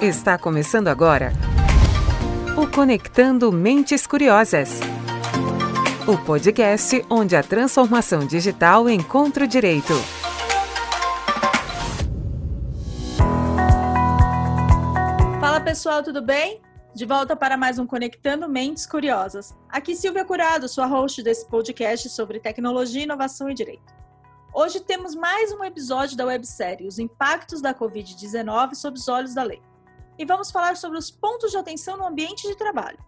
Está começando agora o Conectando Mentes Curiosas. O podcast onde a transformação digital encontra o direito. Fala pessoal, tudo bem? De volta para mais um Conectando Mentes Curiosas. Aqui Silvia Curado, sua host desse podcast sobre tecnologia, inovação e direito. Hoje temos mais um episódio da websérie Os Impactos da Covid-19 sob os Olhos da Lei e vamos falar sobre os pontos de atenção no ambiente de trabalho.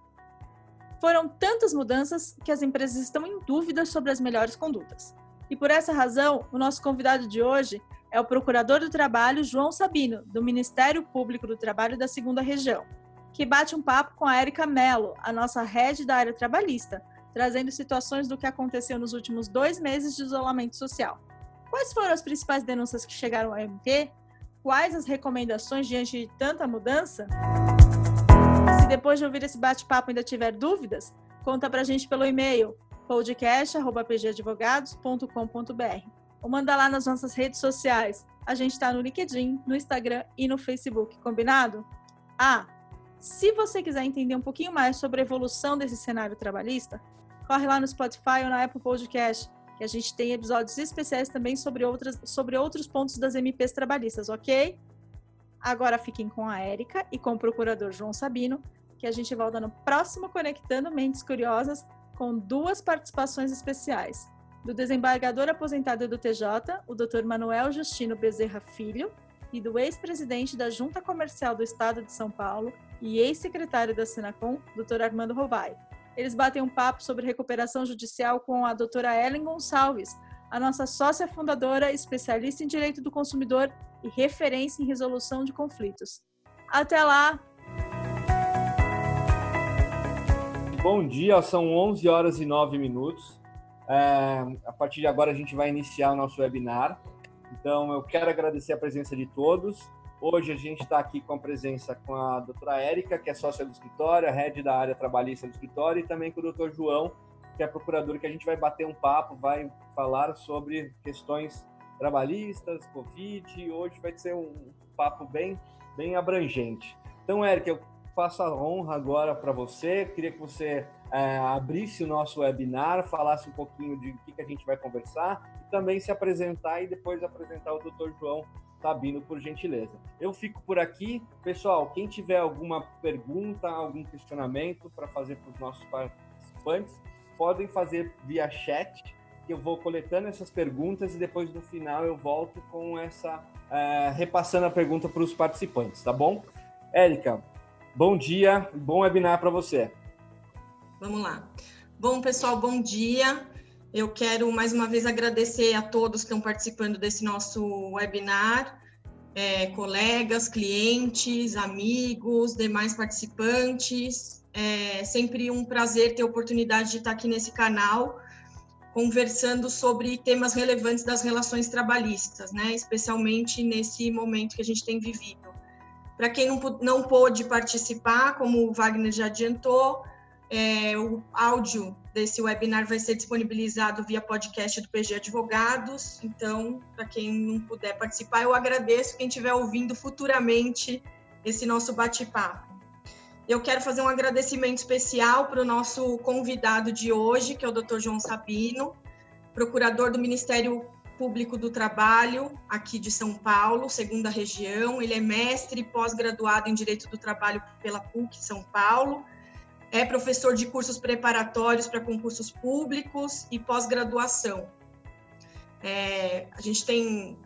Foram tantas mudanças que as empresas estão em dúvida sobre as melhores condutas. E por essa razão, o nosso convidado de hoje é o Procurador do Trabalho João Sabino, do Ministério Público do Trabalho da Segunda Região, que bate um papo com a Érica Mello, a nossa rede da área trabalhista, trazendo situações do que aconteceu nos últimos dois meses de isolamento social. Quais foram as principais denúncias que chegaram ao MP quais as recomendações diante de tanta mudança? Se depois de ouvir esse bate-papo ainda tiver dúvidas, conta pra gente pelo e-mail podcast@pgadvogados.com.br ou manda lá nas nossas redes sociais. A gente está no LinkedIn, no Instagram e no Facebook, combinado? Ah, se você quiser entender um pouquinho mais sobre a evolução desse cenário trabalhista, corre lá no Spotify ou na Apple Podcast que a gente tem episódios especiais também sobre, outras, sobre outros pontos das MPs trabalhistas, ok? Agora fiquem com a Érica e com o procurador João Sabino, que a gente volta no próximo Conectando Mentes Curiosas com duas participações especiais. Do desembargador aposentado do TJ, o Dr. Manuel Justino Bezerra Filho, e do ex-presidente da Junta Comercial do Estado de São Paulo e ex-secretário da Senacom, Dr. Armando Rovai. Eles batem um papo sobre recuperação judicial com a doutora Ellen Gonçalves, a nossa sócia fundadora, especialista em direito do consumidor e referência em resolução de conflitos. Até lá! Bom dia, são 11 horas e 9 minutos. É, a partir de agora a gente vai iniciar o nosso webinar. Então eu quero agradecer a presença de todos Hoje a gente está aqui com a presença com a doutora Érica, que é sócia do escritório, a head da área trabalhista do escritório, e também com o doutor João, que é procurador, que a gente vai bater um papo, vai falar sobre questões trabalhistas, Covid, hoje vai ser um papo bem, bem abrangente. Então, Érica, eu faço a honra agora para você, queria que você é, abrisse o nosso webinar, falasse um pouquinho de o que, que a gente vai conversar, e também se apresentar e depois apresentar o doutor João Sabino, por gentileza. Eu fico por aqui. Pessoal, quem tiver alguma pergunta, algum questionamento para fazer para os nossos participantes, podem fazer via chat, que eu vou coletando essas perguntas e depois no final eu volto com essa, uh, repassando a pergunta para os participantes, tá bom? Érica, bom dia, bom webinar para você. Vamos lá. Bom, pessoal, bom dia. Eu quero mais uma vez agradecer a todos que estão participando desse nosso webinar, é, colegas, clientes, amigos, demais participantes. É sempre um prazer ter a oportunidade de estar aqui nesse canal conversando sobre temas relevantes das relações trabalhistas, né? especialmente nesse momento que a gente tem vivido. Para quem não, não pôde participar, como o Wagner já adiantou, é, o áudio desse webinar vai ser disponibilizado via podcast do PG Advogados. Então, para quem não puder participar, eu agradeço quem estiver ouvindo futuramente esse nosso bate-papo. Eu quero fazer um agradecimento especial para o nosso convidado de hoje, que é o Dr. João Sabino, procurador do Ministério Público do Trabalho, aqui de São Paulo, segunda região. Ele é mestre pós-graduado em Direito do Trabalho pela PUC São Paulo é professor de cursos preparatórios para concursos públicos e pós-graduação. É, a gente tem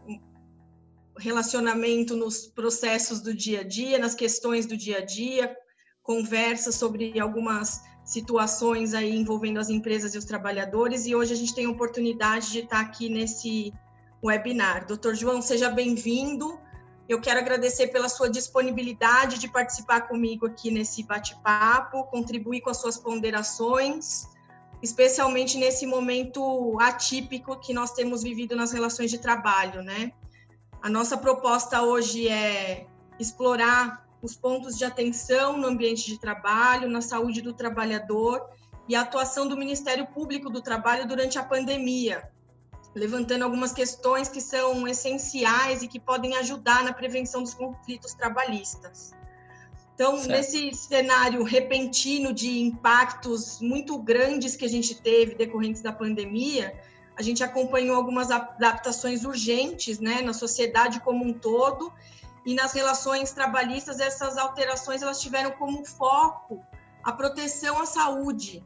relacionamento nos processos do dia a dia, nas questões do dia a dia, conversa sobre algumas situações aí envolvendo as empresas e os trabalhadores, e hoje a gente tem a oportunidade de estar aqui nesse webinar. Doutor João, seja bem-vindo. Eu quero agradecer pela sua disponibilidade de participar comigo aqui nesse bate-papo, contribuir com as suas ponderações, especialmente nesse momento atípico que nós temos vivido nas relações de trabalho, né? A nossa proposta hoje é explorar os pontos de atenção no ambiente de trabalho, na saúde do trabalhador e a atuação do Ministério Público do Trabalho durante a pandemia, levantando algumas questões que são essenciais e que podem ajudar na prevenção dos conflitos trabalhistas. Então, certo. nesse cenário repentino de impactos muito grandes que a gente teve decorrentes da pandemia, a gente acompanhou algumas adaptações urgentes né, na sociedade como um todo e nas relações trabalhistas essas alterações elas tiveram como foco a proteção à saúde.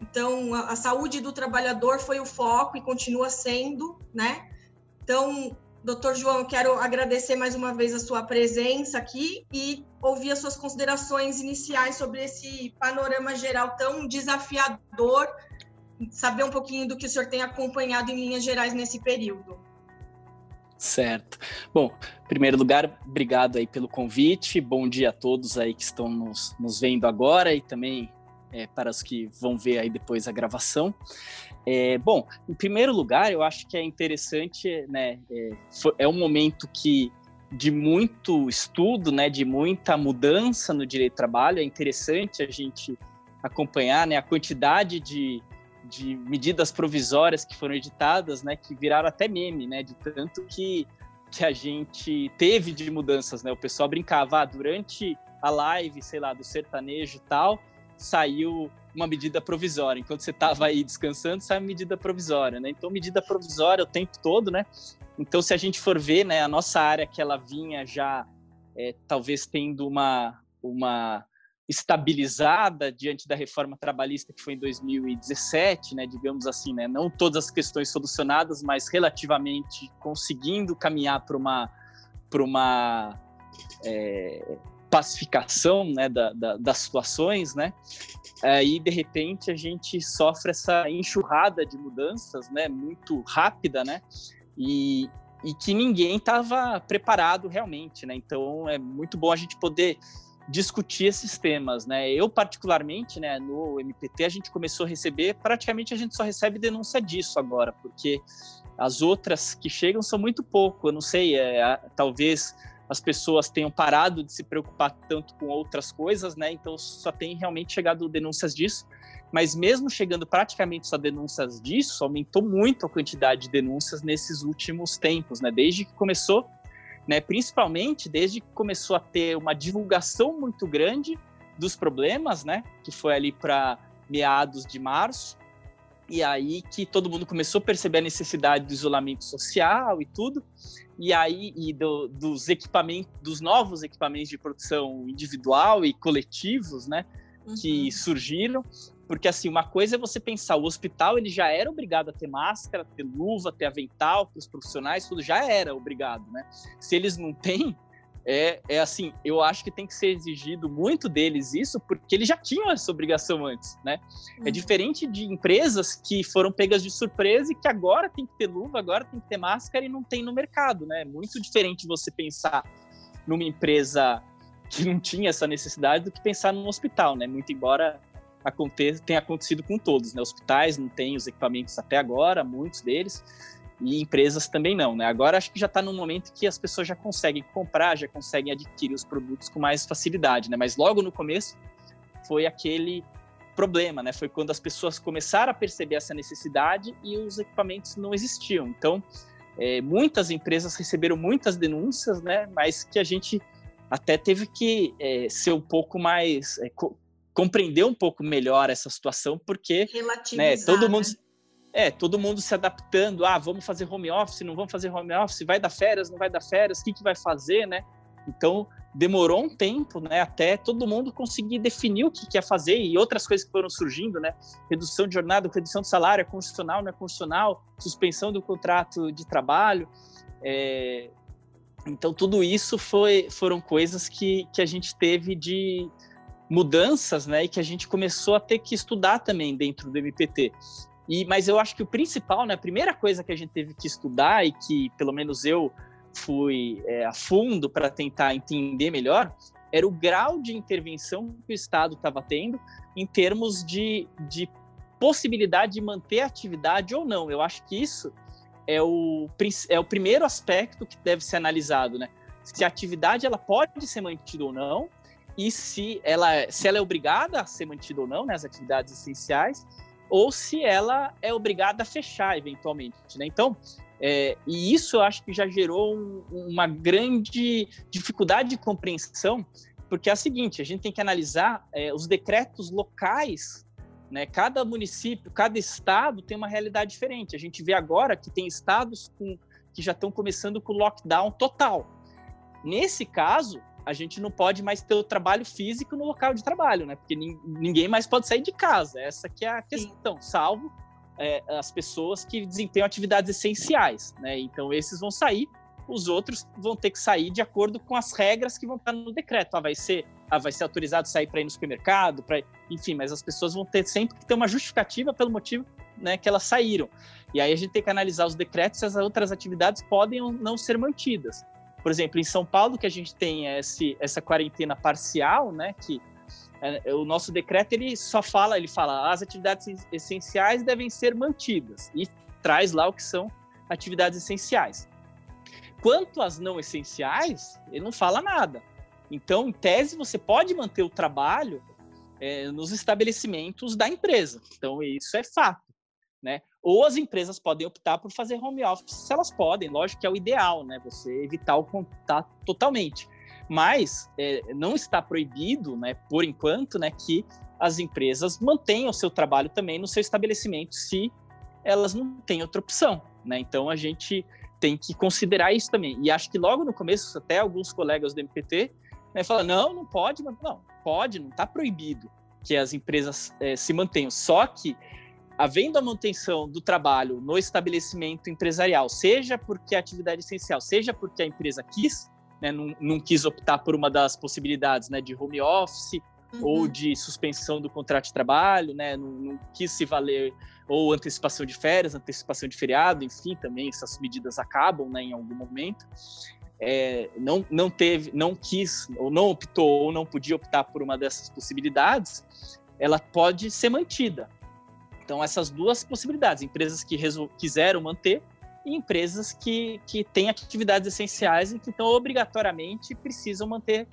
Então, a, a saúde do trabalhador foi o foco e continua sendo, né? Então, doutor João, quero agradecer mais uma vez a sua presença aqui e ouvir as suas considerações iniciais sobre esse panorama geral tão desafiador, saber um pouquinho do que o senhor tem acompanhado em linhas gerais nesse período. Certo. Bom, em primeiro lugar, obrigado aí pelo convite. Bom dia a todos aí que estão nos, nos vendo agora e também é, para os que vão ver aí depois a gravação. É, bom, em primeiro lugar, eu acho que é interessante, né? É, é um momento que de muito estudo, né, de muita mudança no direito do trabalho. É interessante a gente acompanhar, né, a quantidade de de medidas provisórias que foram editadas, né, que viraram até meme, né, de tanto que, que a gente teve de mudanças, né, o pessoal brincava, ah, durante a live, sei lá, do sertanejo e tal, saiu uma medida provisória, enquanto você estava aí descansando, sai uma medida provisória, né, então medida provisória o tempo todo, né, então se a gente for ver, né, a nossa área que ela vinha já, é, talvez tendo uma, uma estabilizada diante da reforma trabalhista que foi em 2017, né, digamos assim, né, não todas as questões solucionadas, mas relativamente conseguindo caminhar para uma para uma é, pacificação, né, da, da, das situações, né, aí de repente a gente sofre essa enxurrada de mudanças, né, muito rápida, né, e, e que ninguém estava preparado realmente, né, então é muito bom a gente poder discutir esses temas, né? Eu particularmente, né, no MPT a gente começou a receber, praticamente a gente só recebe denúncia disso agora, porque as outras que chegam são muito pouco. Eu não sei, é, talvez as pessoas tenham parado de se preocupar tanto com outras coisas, né? Então só tem realmente chegado denúncias disso. Mas mesmo chegando praticamente só denúncias disso, aumentou muito a quantidade de denúncias nesses últimos tempos, né? Desde que começou né? Principalmente desde que começou a ter uma divulgação muito grande dos problemas, né? Que foi ali para meados de março. E aí que todo mundo começou a perceber a necessidade do isolamento social e tudo. E aí e do, dos equipamentos, dos novos equipamentos de produção individual e coletivos, né? Uhum. Que surgiram porque, assim, uma coisa é você pensar, o hospital ele já era obrigado a ter máscara, ter luva, ter avental para os profissionais, tudo já era obrigado, né? Se eles não têm, é, é assim, eu acho que tem que ser exigido muito deles isso, porque eles já tinham essa obrigação antes, né? É uhum. É diferente de empresas que foram pegas de surpresa e que agora tem que ter luva, agora tem que ter máscara e não tem no mercado, né? É muito diferente você pensar numa empresa que não tinha essa necessidade do que pensar num hospital, né? Muito embora aconte tem acontecido com todos, né? Hospitais não têm os equipamentos até agora, muitos deles, e empresas também não, né? Agora acho que já está num momento que as pessoas já conseguem comprar, já conseguem adquirir os produtos com mais facilidade, né? Mas logo no começo foi aquele problema, né? Foi quando as pessoas começaram a perceber essa necessidade e os equipamentos não existiam. Então, é, muitas empresas receberam muitas denúncias, né? Mas que a gente até teve que é, ser um pouco mais é, compreender um pouco melhor essa situação, porque né, todo mundo né? É todo mundo se adaptando. Ah, vamos fazer home office, não vamos fazer home office, vai dar férias, não vai dar férias, o que, que vai fazer, né? Então demorou um tempo, né, até todo mundo conseguir definir o que quer fazer e outras coisas que foram surgindo, né? Redução de jornada, redução de salário, é constitucional, não é constitucional, suspensão do contrato de trabalho. É... Então tudo isso foi, foram coisas que, que a gente teve de mudanças, né, e que a gente começou a ter que estudar também dentro do MPT. E, mas eu acho que o principal, né, a primeira coisa que a gente teve que estudar e que pelo menos eu fui é, a fundo para tentar entender melhor, era o grau de intervenção que o Estado estava tendo em termos de, de possibilidade de manter a atividade ou não. Eu acho que isso é o, é o primeiro aspecto que deve ser analisado, né? Se a atividade ela pode ser mantida ou não, e se ela, se ela é obrigada a ser mantida ou não, né, as atividades essenciais, ou se ela é obrigada a fechar eventualmente. Né? Então, é, e isso eu acho que já gerou um, uma grande dificuldade de compreensão porque é a seguinte, a gente tem que analisar é, os decretos locais, né? Cada município, cada estado tem uma realidade diferente. A gente vê agora que tem estados com, que já estão começando com lockdown total. Nesse caso, a gente não pode mais ter o trabalho físico no local de trabalho, né? Porque ninguém mais pode sair de casa. Essa que é a questão, Sim. salvo é, as pessoas que desempenham atividades essenciais, né? Então esses vão sair, os outros vão ter que sair de acordo com as regras que vão estar no decreto. Ah, vai ser, ah, vai ser autorizado sair para ir no supermercado, para, enfim, mas as pessoas vão ter sempre que ter uma justificativa pelo motivo, né, que elas saíram. E aí a gente tem que analisar os decretos se as outras atividades podem ou não ser mantidas. Por exemplo, em São Paulo, que a gente tem esse, essa quarentena parcial, né, que é, o nosso decreto ele só fala, ele fala, as atividades essenciais devem ser mantidas e traz lá o que são atividades essenciais. Quanto às não essenciais, ele não fala nada. Então, em tese, você pode manter o trabalho é, nos estabelecimentos da empresa. Então, isso é fato. Né? Ou as empresas podem optar por fazer home office, se elas podem, lógico que é o ideal, né? Você evitar o contato totalmente. Mas é, não está proibido, né, por enquanto, né, que as empresas mantenham o seu trabalho também no seu estabelecimento, se elas não têm outra opção. Né? Então a gente tem que considerar isso também. E acho que logo no começo, até alguns colegas do MPT né, não, não pode, não, pode, não está proibido que as empresas é, se mantenham. Só que havendo a manutenção do trabalho no estabelecimento empresarial, seja porque a atividade é essencial, seja porque a empresa quis, né, não, não, quis optar por uma das possibilidades né, de home office uhum. ou de suspensão do contrato de trabalho, né, não, não, quis se valer ou antecipação de férias, antecipação de feriado, enfim, também essas medidas acabam né, em algum momento. É, não, não teve, não quis, ou não optou, ou não podia optar por uma dessas possibilidades, ela pode ser mantida. Então, essas duas possibilidades, empresas que quiseram manter e empresas que, que têm atividades essenciais e que então obrigatoriamente precisam manter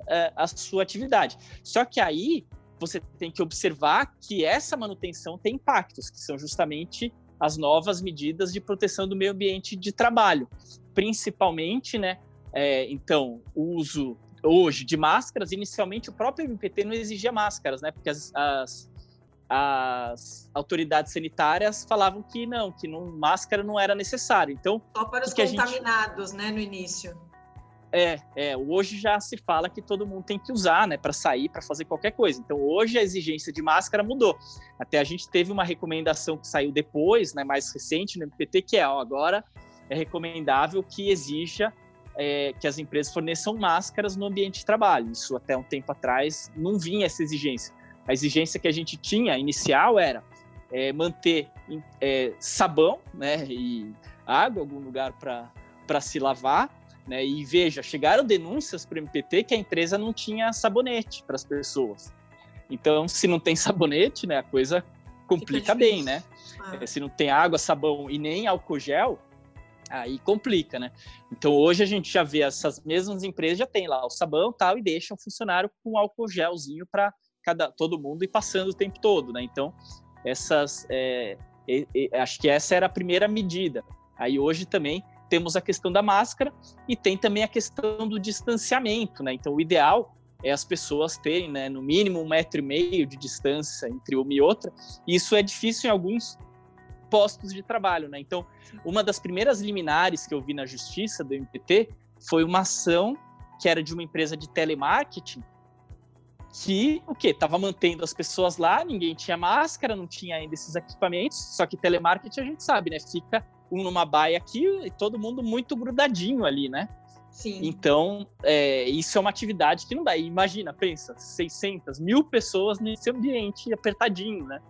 uh, a sua atividade. Só que aí você tem que observar que essa manutenção tem impactos, que são justamente as novas medidas de proteção do meio ambiente de trabalho, principalmente, né? É, então, o uso hoje de máscaras, inicialmente o próprio MPT não exigia máscaras, né? Porque as, as as autoridades sanitárias falavam que não, que não, máscara não era necessário. Então, só para os contaminados, gente... né, no início. É, é, hoje já se fala que todo mundo tem que usar, né, para sair, para fazer qualquer coisa. Então, hoje a exigência de máscara mudou. Até a gente teve uma recomendação que saiu depois, né, mais recente no MPT, que é, ó, agora é recomendável que exija é, que as empresas forneçam máscaras no ambiente de trabalho. Isso até um tempo atrás não vinha essa exigência a exigência que a gente tinha inicial era é, manter é, sabão né, e água, algum lugar para se lavar. Né, e veja, chegaram denúncias para o MPT que a empresa não tinha sabonete para as pessoas. Então, se não tem sabonete, né, a coisa complica bem, né? Ah. Se não tem água, sabão e nem álcool gel, aí complica, né? Então hoje a gente já vê essas mesmas empresas já tem lá o sabão tal e deixam o funcionário com álcool gelzinho para cada todo mundo e passando o tempo todo, né? Então, essas, é, é, é, acho que essa era a primeira medida. Aí hoje também temos a questão da máscara e tem também a questão do distanciamento, né? Então, o ideal é as pessoas terem, né, no mínimo um metro e meio de distância entre uma e outra. E isso é difícil em alguns postos de trabalho, né? Então, uma das primeiras liminares que eu vi na justiça do MPT foi uma ação que era de uma empresa de telemarketing que o que tava mantendo as pessoas lá, ninguém tinha máscara, não tinha ainda esses equipamentos, só que telemarketing a gente sabe, né? Fica um numa baia aqui e todo mundo muito grudadinho ali, né? Sim. Então, é, isso é uma atividade que não dá. imagina, pensa, 600 mil pessoas nesse ambiente apertadinho, né?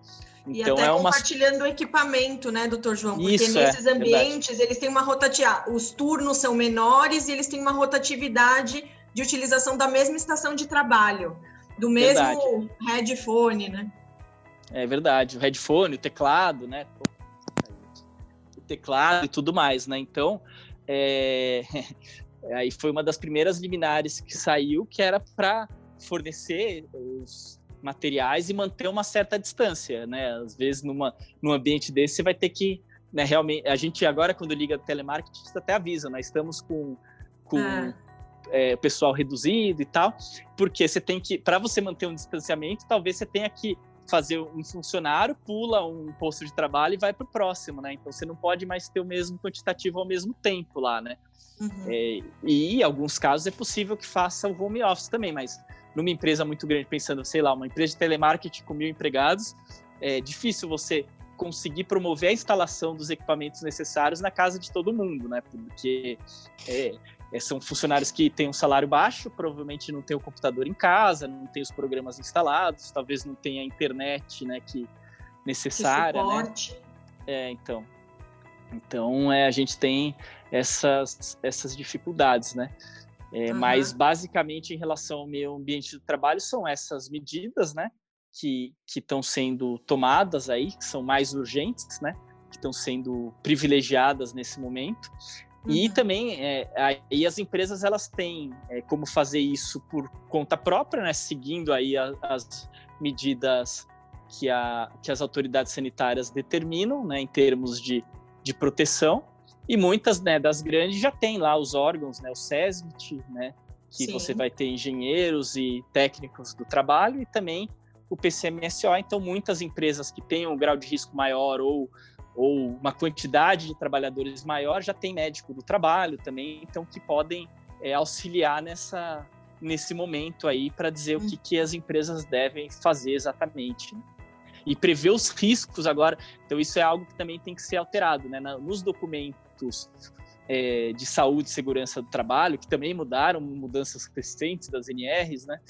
Então, e até é uma... compartilhando o equipamento, né, doutor João? Porque Isso, é, nesses é, ambientes verdade. eles têm uma rotatividade, os turnos são menores e eles têm uma rotatividade de utilização da mesma estação de trabalho do mesmo verdade. headphone, né? É verdade, o headphone, o teclado, né? O teclado e tudo mais, né? Então, é... aí foi uma das primeiras liminares que saiu, que era para fornecer os materiais e manter uma certa distância, né? Às vezes, numa, num ambiente desse, você vai ter que, né, realmente... A gente agora, quando liga telemarketing, até avisa, nós estamos com... com ah é, pessoal reduzido e tal, porque você tem que, para você manter um distanciamento, talvez você tenha que fazer um funcionário, pula um posto de trabalho e vai para o próximo, né? Então você não pode mais ter o mesmo quantitativo ao mesmo tempo lá, né? Uhum. É, e em alguns casos é possível que faça o home office também, mas numa empresa muito grande, pensando, sei lá, uma empresa de telemarketing com mil empregados, é difícil você conseguir promover a instalação dos equipamentos necessários na casa de todo mundo, né? Porque é, são funcionários que têm um salário baixo, provavelmente não tem o computador em casa, não tem os programas instalados, talvez não tenha a internet, né? Que necessária, que né? É, então. Então é, a gente tem essas essas dificuldades, né? É, uhum. Mas basicamente em relação ao meio ambiente do trabalho são essas medidas, né? que estão sendo tomadas aí, que são mais urgentes, né? Que estão sendo privilegiadas nesse momento. Uhum. E também é, aí as empresas elas têm é, como fazer isso por conta própria, né? Seguindo aí a, as medidas que, a, que as autoridades sanitárias determinam, né? Em termos de, de proteção. E muitas né, das grandes já têm lá os órgãos, né? O SESMIT, né? Que Sim. você vai ter engenheiros e técnicos do trabalho e também o PCMSO. Então, muitas empresas que têm um grau de risco maior ou, ou uma quantidade de trabalhadores maior já tem médico do trabalho também, então que podem é, auxiliar nessa, nesse momento aí para dizer o que, que as empresas devem fazer exatamente. Né? E prever os riscos agora. Então, isso é algo que também tem que ser alterado. Né? Nos documentos é, de saúde e segurança do trabalho, que também mudaram, mudanças recentes das NRs, né?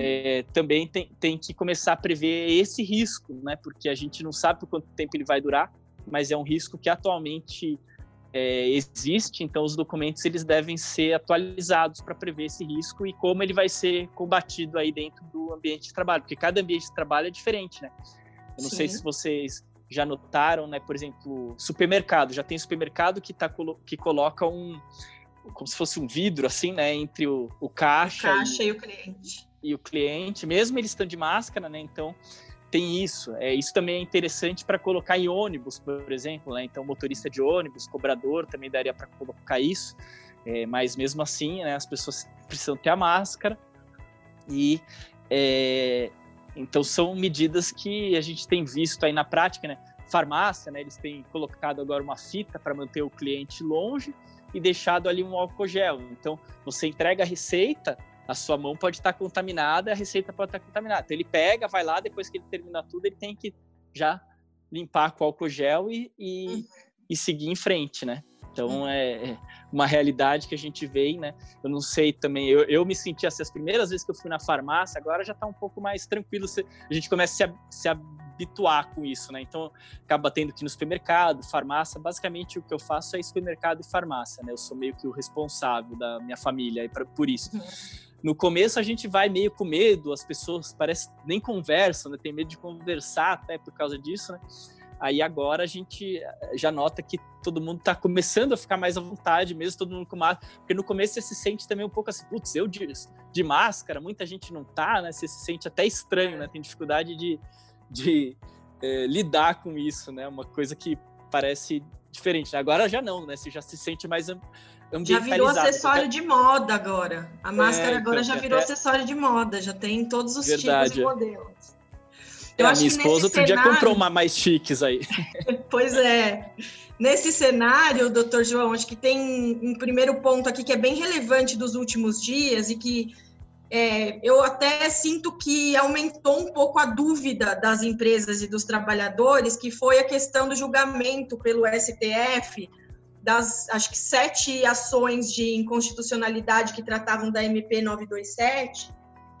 É, também tem, tem que começar a prever esse risco, né? Porque a gente não sabe por quanto tempo ele vai durar, mas é um risco que atualmente é, existe, então os documentos eles devem ser atualizados para prever esse risco e como ele vai ser combatido aí dentro do ambiente de trabalho, porque cada ambiente de trabalho é diferente, né? Eu não Sim. sei se vocês já notaram, né? Por exemplo, supermercado. Já tem supermercado que, tá, que coloca um como se fosse um vidro, assim, né? Entre o, o caixa, o caixa e, e, o cliente. E o cliente, mesmo eles estão de máscara, né? Então tem isso. É, isso também é interessante para colocar em ônibus, por exemplo, né? Então motorista de ônibus, cobrador, também daria para colocar isso. É, mas mesmo assim, né? As pessoas precisam ter a máscara e é, então são medidas que a gente tem visto aí na prática, né? Farmácia, né? Eles têm colocado agora uma fita para manter o cliente longe e deixado ali um álcool gel. Então você entrega a receita, a sua mão pode estar contaminada, a receita pode estar contaminada. Então ele pega, vai lá, depois que ele termina tudo, ele tem que já limpar com álcool gel e, e, uhum. e seguir em frente, né? Então é, é uma realidade que a gente vê, né? Eu não sei também, eu, eu me senti assim, as primeiras vezes que eu fui na farmácia, agora já está um pouco mais tranquilo, a gente começa a se, se habituar com isso, né? Então acaba tendo que ir no supermercado, farmácia, basicamente o que eu faço é supermercado e farmácia, né? Eu sou meio que o responsável da minha família por isso. No começo a gente vai meio com medo, as pessoas parece nem conversam, né? Tem medo de conversar até por causa disso, né? Aí agora a gente eh, já nota que todo mundo está começando a ficar mais à vontade, mesmo todo mundo com máscara, porque no começo você se sente também um pouco assim, putz, eu de, de máscara, muita gente não tá, né? Você se sente até estranho, né? Tem dificuldade de, de é, lidar com isso, né? Uma coisa que parece diferente. Agora já não, né? Você já se sente mais já virou acessório de moda agora. A máscara é, agora então, já virou até... acessório de moda, já tem todos os Verdade. tipos e modelos. Eu é, a minha esposa outro cenário... dia comprou uma mais chiques aí. pois é. Nesse cenário, doutor João, acho que tem um primeiro ponto aqui que é bem relevante dos últimos dias e que é, eu até sinto que aumentou um pouco a dúvida das empresas e dos trabalhadores, que foi a questão do julgamento pelo STF das, acho que, sete ações de inconstitucionalidade que tratavam da MP 927,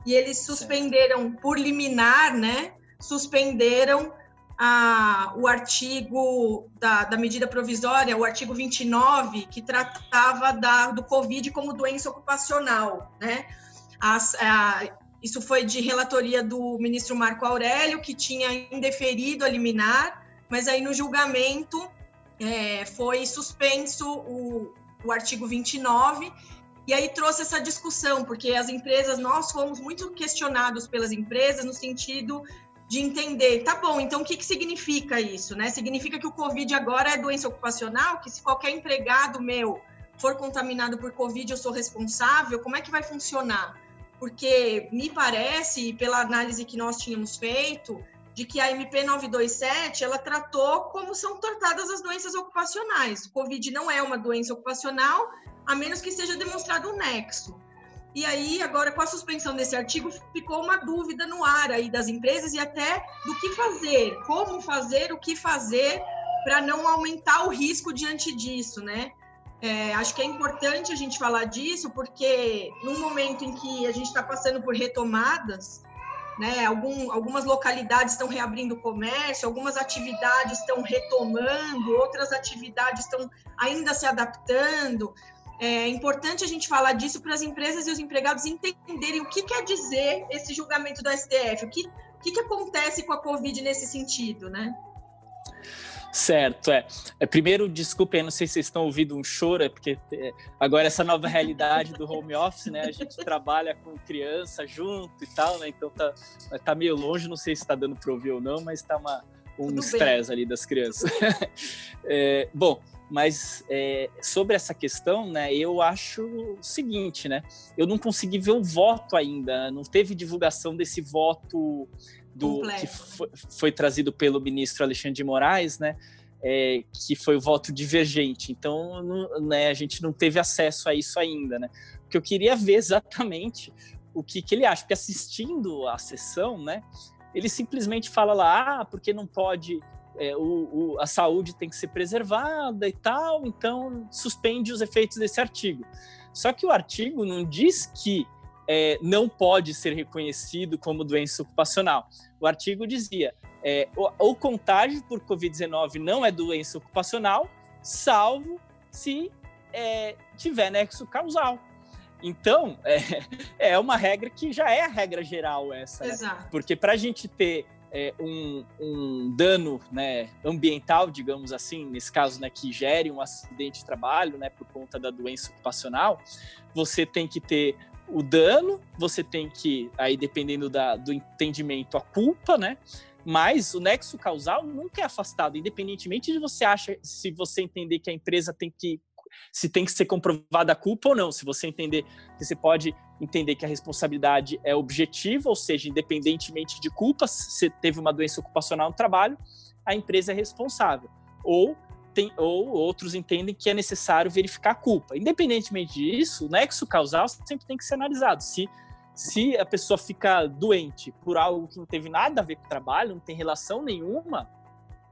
e eles suspenderam por liminar, né, suspenderam a, o artigo da, da, medida provisória, o artigo 29, que tratava da, do Covid como doença ocupacional. Né? As, a, isso foi de relatoria do ministro Marco Aurélio, que tinha indeferido a liminar, mas aí no julgamento é, foi suspenso o, o artigo 29 e aí trouxe essa discussão, porque as empresas, nós fomos muito questionados pelas empresas no sentido de entender, tá bom, então o que, que significa isso, né? Significa que o Covid agora é doença ocupacional, que se qualquer empregado meu for contaminado por Covid, eu sou responsável? Como é que vai funcionar? Porque me parece, pela análise que nós tínhamos feito, de que a MP 927 ela tratou como são tratadas as doenças ocupacionais. O Covid não é uma doença ocupacional, a menos que seja demonstrado um nexo. E aí, agora, com a suspensão desse artigo, ficou uma dúvida no ar aí das empresas e até do que fazer, como fazer, o que fazer para não aumentar o risco diante disso, né? É, acho que é importante a gente falar disso, porque no momento em que a gente está passando por retomadas, né, algum, algumas localidades estão reabrindo comércio, algumas atividades estão retomando, outras atividades estão ainda se adaptando. É importante a gente falar disso para as empresas e os empregados entenderem o que quer dizer esse julgamento do STF, o que, o que, que acontece com a Covid nesse sentido, né? Certo, é. é. Primeiro, desculpem, não sei se vocês estão ouvindo um choro, é porque é, agora essa nova realidade do home office, né? A gente trabalha com criança junto e tal, né? Então tá, tá meio longe, não sei se está dando para ouvir ou não, mas tá uma, um estresse ali das crianças. é, bom, mas é, sobre essa questão, né, eu acho o seguinte, né? Eu não consegui ver o voto ainda, não teve divulgação desse voto do que foi, foi, trazido pelo ministro Alexandre de Moraes, né? É, que foi o voto divergente. Então, não, né, a gente não teve acesso a isso ainda, né? Porque eu queria ver exatamente o que, que ele acha, porque assistindo a sessão, né? Ele simplesmente fala lá, ah, porque não pode é, o, o, a saúde tem que ser preservada e tal, então suspende os efeitos desse artigo. Só que o artigo não diz que é, não pode ser reconhecido como doença ocupacional. O artigo dizia: é, o, contágio por Covid-19 não é doença ocupacional, salvo se é, tiver nexo causal. Então, é, é uma regra que já é a regra geral essa. Né? Porque para a gente ter é, um, um, dano né, ambiental, digamos assim, nesse caso, né, que gere um acidente de trabalho, né, por conta da doença ocupacional, você tem que ter o dano, você tem que, aí dependendo da, do entendimento, a culpa, né? Mas o nexo causal nunca é afastado, independentemente de você acha, se você entender que a empresa tem que se tem que ser comprovada a culpa ou não. Se você entender que você pode entender que a responsabilidade é objetiva, ou seja, independentemente de culpa, se teve uma doença ocupacional no trabalho, a empresa é responsável. Ou tem, ou outros entendem que é necessário verificar a culpa. Independentemente disso, o nexo causal sempre tem que ser analisado. Se, se a pessoa fica doente por algo que não teve nada a ver com o trabalho, não tem relação nenhuma,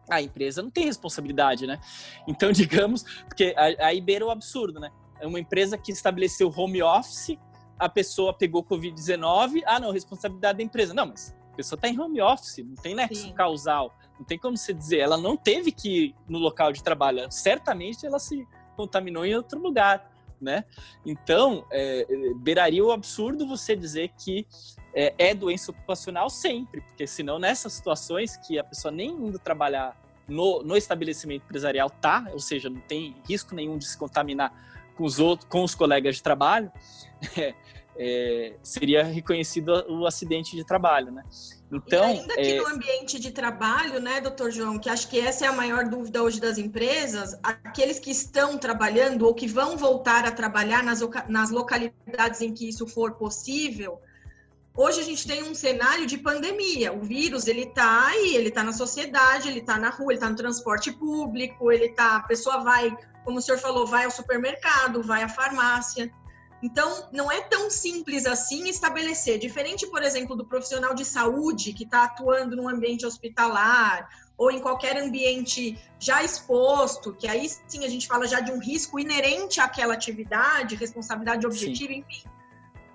a empresa não tem responsabilidade, né? Então, digamos, porque aí beira o absurdo, né? É uma empresa que estabeleceu home office, a pessoa pegou Covid-19, ah, não, responsabilidade da empresa. Não, mas a pessoa está em home office, não tem nexo Sim. causal. Não tem como você dizer, ela não teve que ir no local de trabalho, certamente ela se contaminou em outro lugar, né? Então, é, beiraria o absurdo você dizer que é, é, doença ocupacional sempre, porque senão nessas situações que a pessoa nem indo trabalhar no, no estabelecimento empresarial tá, ou seja, não tem risco nenhum de se contaminar com os outros, com os colegas de trabalho, é, é, seria reconhecido o acidente de trabalho, né? Então, e ainda que é... no ambiente de trabalho, né, doutor João, que acho que essa é a maior dúvida hoje das empresas, aqueles que estão trabalhando ou que vão voltar a trabalhar nas, nas localidades em que isso for possível, hoje a gente tem um cenário de pandemia. O vírus, ele está aí, ele está na sociedade, ele está na rua, ele está no transporte público, ele tá, a pessoa vai, como o senhor falou, vai ao supermercado, vai à farmácia. Então, não é tão simples assim estabelecer. Diferente, por exemplo, do profissional de saúde que está atuando num ambiente hospitalar ou em qualquer ambiente já exposto, que aí sim a gente fala já de um risco inerente àquela atividade, responsabilidade objetiva, sim. enfim.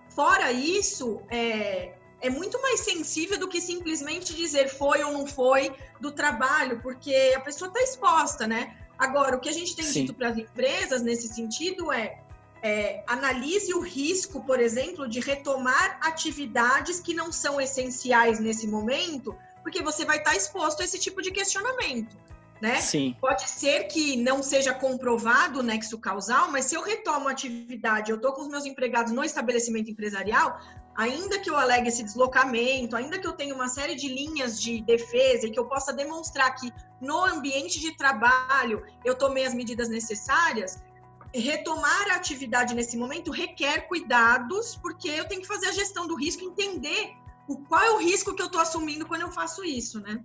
Fora isso, é, é muito mais sensível do que simplesmente dizer foi ou não foi do trabalho, porque a pessoa está exposta, né? Agora, o que a gente tem Sim. dito para as empresas nesse sentido é é, analise o risco, por exemplo, de retomar atividades que não são essenciais nesse momento, porque você vai estar exposto a esse tipo de questionamento. Né? Sim. Pode ser que não seja comprovado o nexo causal, mas se eu retomo a atividade, eu estou com os meus empregados no estabelecimento empresarial, ainda que eu alegue esse deslocamento, ainda que eu tenha uma série de linhas de defesa e que eu possa demonstrar que no ambiente de trabalho eu tomei as medidas necessárias, retomar a atividade nesse momento requer cuidados, porque eu tenho que fazer a gestão do risco, entender o, qual é o risco que eu estou assumindo quando eu faço isso, né?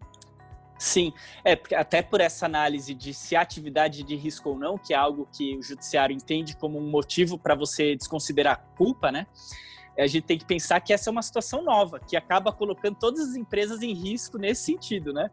Sim, é até por essa análise de se atividade de risco ou não, que é algo que o judiciário entende como um motivo para você desconsiderar a culpa, né? A gente tem que pensar que essa é uma situação nova, que acaba colocando todas as empresas em risco nesse sentido, né?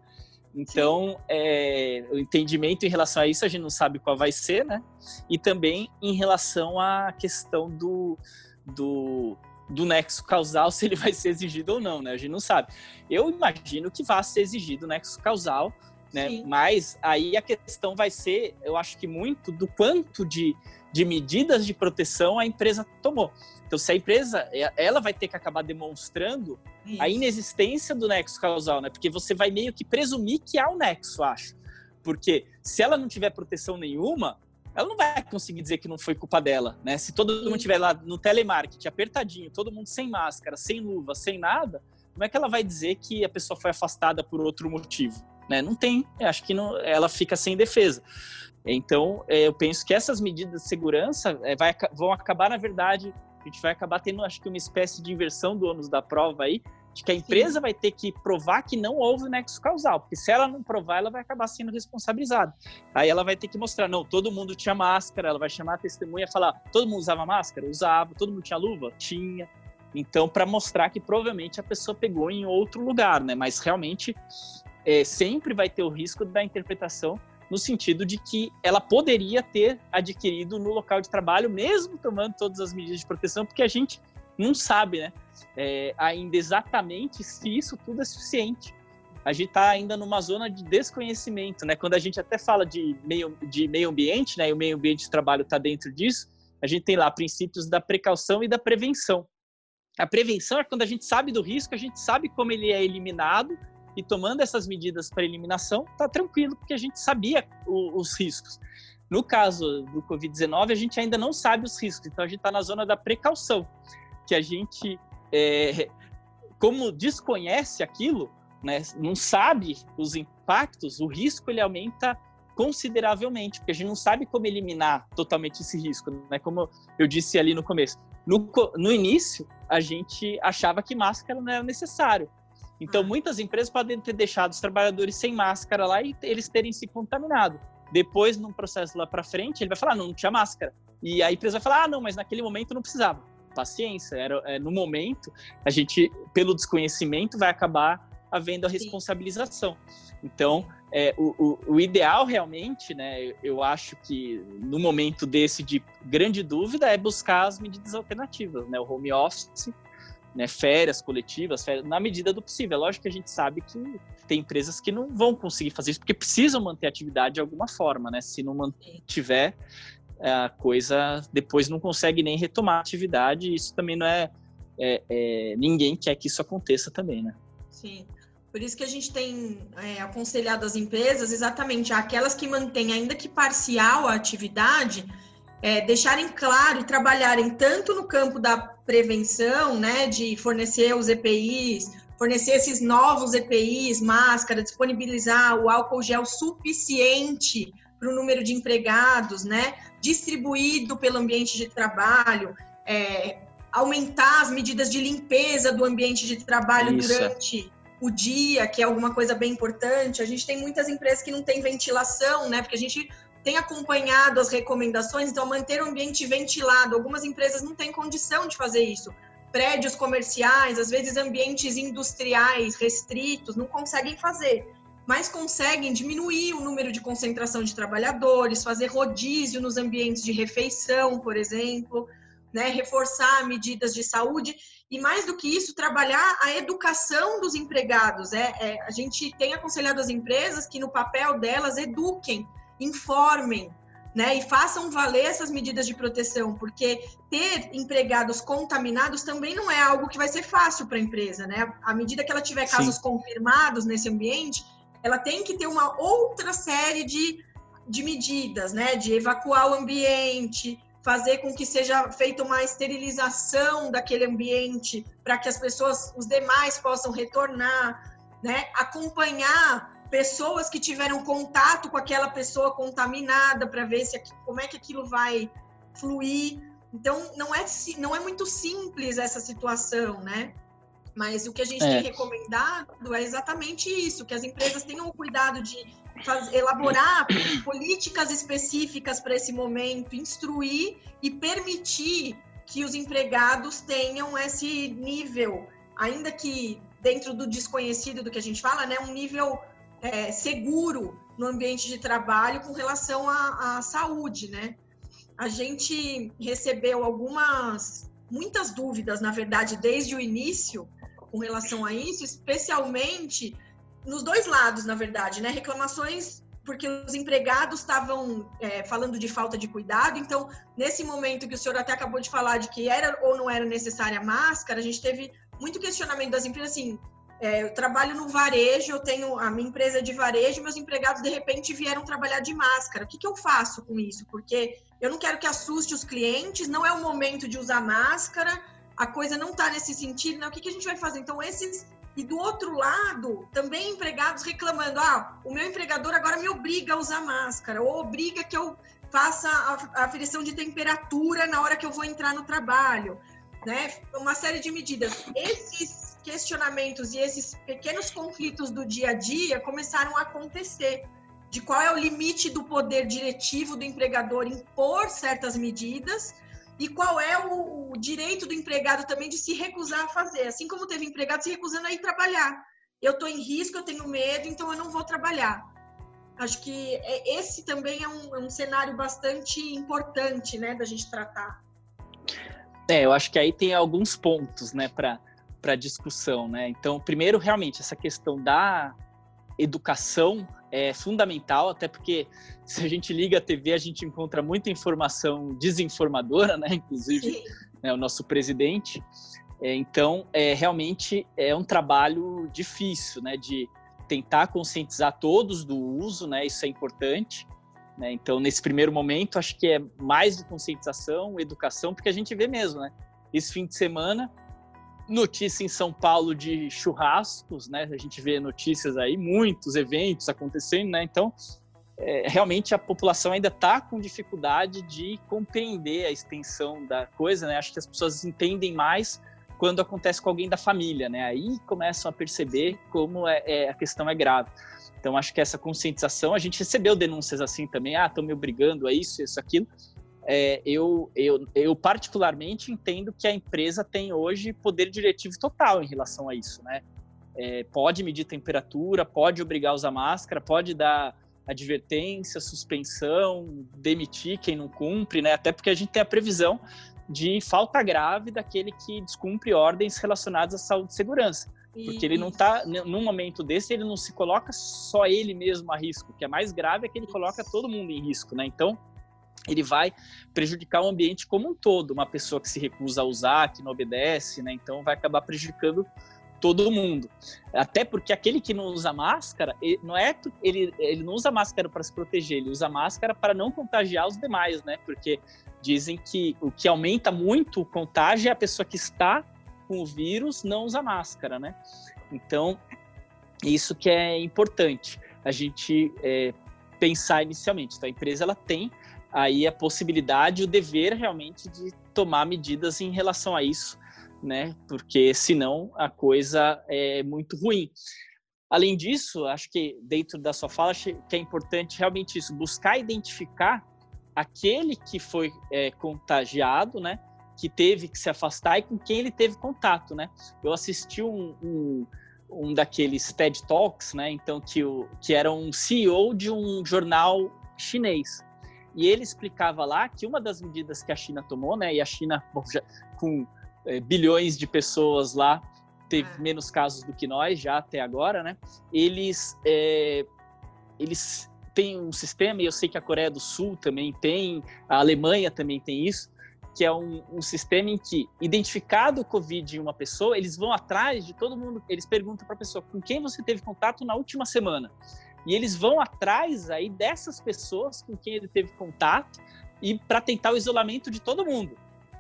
Então, é, o entendimento em relação a isso a gente não sabe qual vai ser, né? E também em relação à questão do, do do nexo causal, se ele vai ser exigido ou não, né? A gente não sabe. Eu imagino que vá ser exigido o nexo causal, né? Sim. Mas aí a questão vai ser, eu acho que muito do quanto de, de medidas de proteção a empresa tomou. Então, se a empresa, ela vai ter que acabar demonstrando Isso. a inexistência do nexo causal, né? Porque você vai meio que presumir que há um nexo, acho. Porque se ela não tiver proteção nenhuma, ela não vai conseguir dizer que não foi culpa dela, né? Se todo mundo estiver lá no telemarketing apertadinho, todo mundo sem máscara, sem luva, sem nada, como é que ela vai dizer que a pessoa foi afastada por outro motivo? Né? Não tem, acho que não, ela fica sem defesa. Então, é, eu penso que essas medidas de segurança é, vai, vão acabar, na verdade, a gente vai acabar tendo, acho que, uma espécie de inversão do ônus da prova aí, de que a empresa Sim. vai ter que provar que não houve nexo causal, porque se ela não provar, ela vai acabar sendo responsabilizada. Aí ela vai ter que mostrar, não, todo mundo tinha máscara, ela vai chamar a testemunha e falar, todo mundo usava máscara? Usava. Todo mundo tinha luva? Tinha. Então, para mostrar que provavelmente a pessoa pegou em outro lugar, né? Mas realmente é, sempre vai ter o risco da interpretação no sentido de que ela poderia ter adquirido no local de trabalho, mesmo tomando todas as medidas de proteção, porque a gente não sabe, né? É, ainda exatamente se isso tudo é suficiente. A gente está ainda numa zona de desconhecimento, né? Quando a gente até fala de meio, de meio ambiente, né? E o meio ambiente de trabalho está dentro disso, a gente tem lá princípios da precaução e da prevenção. A prevenção é quando a gente sabe do risco, a gente sabe como ele é eliminado e tomando essas medidas para eliminação, tá tranquilo, porque a gente sabia o, os riscos. No caso do Covid-19, a gente ainda não sabe os riscos, então a gente está na zona da precaução que a gente, é, como desconhece aquilo, né, não sabe os impactos, o risco ele aumenta consideravelmente, porque a gente não sabe como eliminar totalmente esse risco, né? Como eu disse ali no começo. No, no início, a gente achava que máscara não era necessário. Então, ah. muitas empresas podem ter deixado os trabalhadores sem máscara lá e eles terem se contaminado. Depois, num processo lá para frente, ele vai falar, não, não tinha máscara. E a empresa vai falar, ah, não, mas naquele momento não precisava paciência. Era, é, no momento, a gente, pelo desconhecimento, vai acabar havendo a responsabilização. Então, é, o, o, o, ideal realmente, né, eu acho que no momento desse de grande dúvida é buscar as medidas alternativas, né, o home office, né, férias coletivas, férias, na medida do possível. É lógico que a gente sabe que tem empresas que não vão conseguir fazer isso porque precisam manter a atividade de alguma forma, né? Se não mantiver, a coisa depois não consegue nem retomar a atividade. Isso também não é, é, é, ninguém quer que isso aconteça também, né? Sim. Por isso que a gente tem é, aconselhado as empresas, exatamente aquelas que mantêm, ainda que parcial, a atividade, é, deixarem claro e trabalharem tanto no campo da prevenção, né, de fornecer os EPIs, fornecer esses novos EPIs, máscara, disponibilizar o álcool gel suficiente para o número de empregados, né? Distribuído pelo ambiente de trabalho, é, aumentar as medidas de limpeza do ambiente de trabalho Isso. durante o dia, que é alguma coisa bem importante. A gente tem muitas empresas que não têm ventilação, né? Porque a gente tem acompanhado as recomendações, então manter o ambiente ventilado. Algumas empresas não têm condição de fazer isso. Prédios comerciais, às vezes ambientes industriais restritos, não conseguem fazer mas conseguem diminuir o número de concentração de trabalhadores, fazer rodízio nos ambientes de refeição, por exemplo, né, reforçar medidas de saúde e mais do que isso trabalhar a educação dos empregados. É, é, a gente tem aconselhado as empresas que no papel delas eduquem, informem, né, e façam valer essas medidas de proteção, porque ter empregados contaminados também não é algo que vai ser fácil para a empresa, né? À medida que ela tiver casos Sim. confirmados nesse ambiente, ela tem que ter uma outra série de, de medidas, né? De evacuar o ambiente, fazer com que seja feita uma esterilização daquele ambiente para que as pessoas, os demais possam retornar, né? Acompanhar pessoas que tiveram contato com aquela pessoa contaminada para ver se como é que aquilo vai fluir. Então, não é, não é muito simples essa situação, né? Mas o que a gente é. tem recomendado é exatamente isso, que as empresas tenham o cuidado de faz, elaborar políticas específicas para esse momento, instruir e permitir que os empregados tenham esse nível, ainda que dentro do desconhecido do que a gente fala, né, um nível é, seguro no ambiente de trabalho com relação à, à saúde, né? A gente recebeu algumas, muitas dúvidas, na verdade, desde o início, com relação a isso, especialmente nos dois lados, na verdade, né? Reclamações porque os empregados estavam é, falando de falta de cuidado. Então, nesse momento que o senhor até acabou de falar de que era ou não era necessária máscara, a gente teve muito questionamento das empresas assim. É, eu trabalho no varejo, eu tenho a minha empresa de varejo, meus empregados de repente vieram trabalhar de máscara. O que, que eu faço com isso? Porque eu não quero que assuste os clientes, não é o momento de usar máscara, a coisa não está nesse sentido, né? O que, que a gente vai fazer? Então, esses e do outro lado, também empregados reclamando: ah, o meu empregador agora me obriga a usar máscara, ou obriga que eu faça a, aferição de temperatura na hora que eu vou entrar no trabalho, né? Uma série de medidas. Esses questionamentos e esses pequenos conflitos do dia a dia começaram a acontecer. De qual é o limite do poder diretivo do empregador impor certas medidas e qual é o, direito do empregado também de se recusar a fazer. Assim como teve empregado se recusando a ir trabalhar. Eu estou em risco, eu tenho medo, então eu não vou trabalhar. Acho que é, esse também é um, é um cenário bastante importante, né, da gente tratar. É, eu acho que aí tem alguns pontos, né, para discussão, né. Então, primeiro, realmente essa questão da educação é fundamental, até porque se a gente liga a TV, a gente encontra muita informação desinformadora, né? Inclusive, né, o nosso presidente. É, então, é, realmente é um trabalho difícil, né? De tentar conscientizar todos do uso, né? Isso é importante. Né? Então, nesse primeiro momento, acho que é mais de conscientização, educação, porque a gente vê mesmo, né? Esse fim de semana, notícia em São Paulo de churrascos, né? A gente vê notícias aí, muitos eventos acontecendo, né? Então, é, realmente a população ainda está com dificuldade de compreender a extensão da coisa, né? Acho que as pessoas entendem mais quando acontece com alguém da família, né? Aí começam a perceber como é, é, a questão é grave. Então, acho que essa conscientização, a gente recebeu denúncias assim também, ah, estão me obrigando a isso, isso, aquilo, é, eu, eu, eu particularmente entendo que a empresa tem hoje poder diretivo total em relação a isso, né? É, pode medir temperatura, pode obrigar a usar máscara, pode dar advertência, suspensão, demitir quem não cumpre, né? Até porque a gente tem a previsão de falta grave daquele que descumpre ordens relacionadas à saúde e segurança. Porque ele não está, num momento desse, ele não se coloca só ele mesmo a risco. O que é mais grave é que ele coloca todo mundo em risco, né? Então, ele vai prejudicar o ambiente como um todo. Uma pessoa que se recusa a usar, que não obedece, né? Então vai acabar prejudicando todo mundo. Até porque aquele que não usa máscara, não é ele, ele não usa máscara para se proteger, ele usa máscara para não contagiar os demais, né? Porque dizem que o que aumenta muito o contágio é a pessoa que está com o vírus não usa máscara, né? Então, isso que é importante a gente é, pensar inicialmente. Então, a empresa ela tem aí a possibilidade, o dever realmente de tomar medidas em relação a isso, né? Porque senão a coisa é muito ruim. Além disso, acho que dentro da sua fala, que é importante realmente isso, buscar identificar aquele que foi é, contagiado, né? Que teve que se afastar e com quem ele teve contato, né? Eu assisti um, um, um daqueles TED Talks, né? Então, que, o, que era um CEO de um jornal chinês. E ele explicava lá que uma das medidas que a China tomou, né, e a China bom, já, com é, bilhões de pessoas lá teve é. menos casos do que nós já até agora, né? Eles é, eles têm um sistema e eu sei que a Coreia do Sul também tem, a Alemanha também tem isso, que é um, um sistema em que identificado o Covid em uma pessoa, eles vão atrás de todo mundo, eles perguntam para a pessoa com quem você teve contato na última semana. E eles vão atrás aí dessas pessoas com quem ele teve contato e para tentar o isolamento de todo mundo.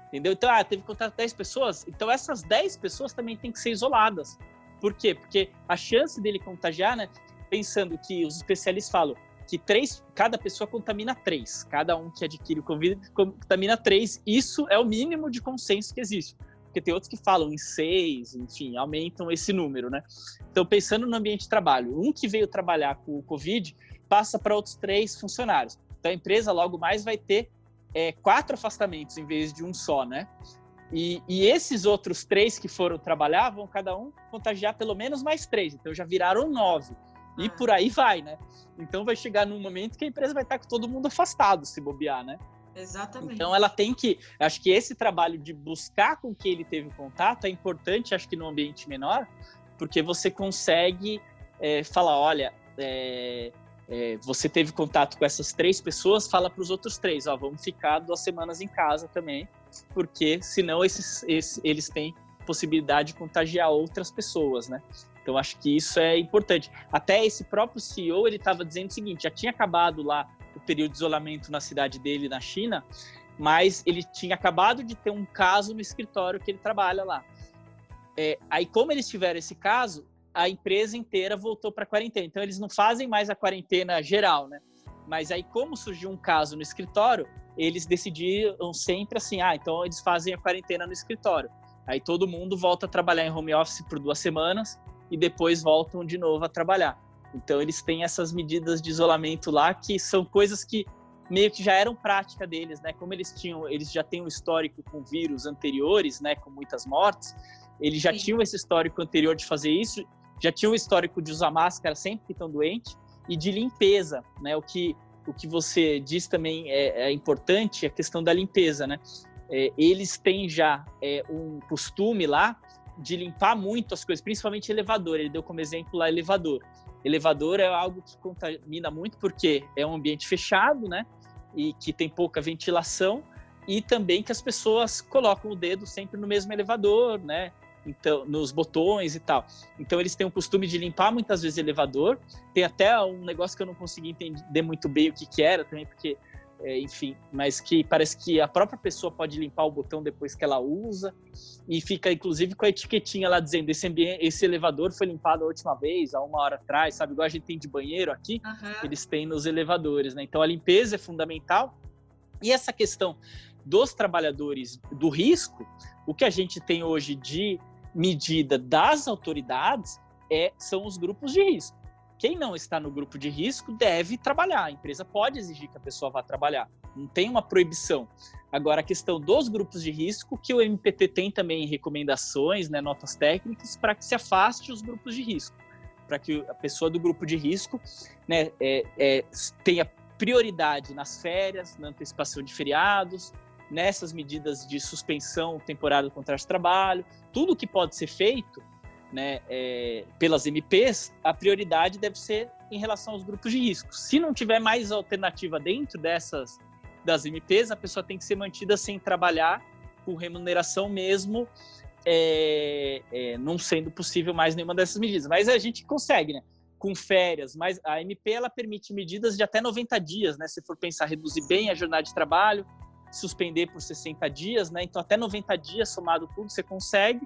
Entendeu? Então, ah, teve contato com 10 pessoas, então essas 10 pessoas também têm que ser isoladas. Por quê? Porque a chance dele contagiar, né, pensando que os especialistas falam que três, cada pessoa contamina três. Cada um que adquire o Covid contamina três. Isso é o mínimo de consenso que existe. Porque tem outros que falam em seis, enfim, aumentam esse número, né? Então, pensando no ambiente de trabalho, um que veio trabalhar com o Covid passa para outros três funcionários. Então, a empresa logo mais vai ter é, quatro afastamentos em vez de um só, né? E, e, esses outros três que foram trabalhar vão cada um contagiar pelo menos mais três. Então já viraram nove. E ah. por aí vai, né? Então vai chegar num momento que a empresa vai estar com todo mundo afastado, se bobear, né? Exatamente. Então ela tem que. Acho que esse trabalho de buscar com que ele teve contato é importante, acho que num ambiente menor, porque você consegue é, falar: olha, é, é, você teve contato com essas três pessoas, fala para os outros três: ó, vamos ficar duas semanas em casa também porque senão esses, esses, eles têm possibilidade de contagiar outras pessoas, né? Então acho que isso é importante. Até esse próprio CEO ele estava dizendo o seguinte: já tinha acabado lá o período de isolamento na cidade dele, na China, mas ele tinha acabado de ter um caso no escritório que ele trabalha lá. É, aí, como eles tiveram esse caso, a empresa inteira voltou para quarentena. Então, eles não fazem mais a quarentena geral, né? Mas aí, como surgiu um caso no escritório, eles decidiram sempre assim, ah, então eles fazem a quarentena no escritório. Aí todo mundo volta a trabalhar em home office por duas semanas e depois voltam de novo a trabalhar. Então eles têm essas medidas de isolamento lá que são coisas que meio que já eram prática deles, né? Como eles tinham, eles já têm um histórico com vírus anteriores, né, com muitas mortes, eles já Sim. tinham esse histórico anterior de fazer isso, já tinham o histórico de usar máscara sempre que estão doentes e de limpeza, né? O que o que você diz também é, é importante, a questão da limpeza, né? É, eles têm já é, um costume lá de limpar muito as coisas, principalmente elevador. Ele deu como exemplo lá elevador. Elevador é algo que contamina muito porque é um ambiente fechado, né? E que tem pouca ventilação e também que as pessoas colocam o dedo sempre no mesmo elevador, né? então nos botões e tal. Então eles têm o costume de limpar muitas vezes elevador. Tem até um negócio que eu não consegui entender muito bem o que, que era também, porque é, enfim, mas que parece que a própria pessoa pode limpar o botão depois que ela usa e fica inclusive com a etiquetinha lá dizendo esse ambiente, esse elevador foi limpado a última vez, há uma hora atrás, sabe? Igual a gente tem de banheiro aqui, uhum. eles têm nos elevadores, né? Então a limpeza é fundamental. E essa questão dos trabalhadores do risco, o que a gente tem hoje de medida das autoridades é, são os grupos de risco. Quem não está no grupo de risco deve trabalhar. A empresa pode exigir que a pessoa vá trabalhar. Não tem uma proibição. Agora, a questão dos grupos de risco, que o MPT tem também recomendações, né, notas técnicas, para que se afaste os grupos de risco. Para que a pessoa do grupo de risco né, é, é, tenha prioridade nas férias, na antecipação de feriados, nessas medidas de suspensão temporária do contrato de trabalho, tudo que pode ser feito né, é, pelas MPs, a prioridade deve ser em relação aos grupos de risco. Se não tiver mais alternativa dentro dessas das MPs, a pessoa tem que ser mantida sem trabalhar, com remuneração mesmo, é, é, não sendo possível mais nenhuma dessas medidas. Mas a gente consegue, né? Com férias, mas a MP ela permite medidas de até 90 dias, né? Se for pensar reduzir bem a jornada de trabalho, suspender por 60 dias, né? Então, até 90 dias, somado tudo, você consegue.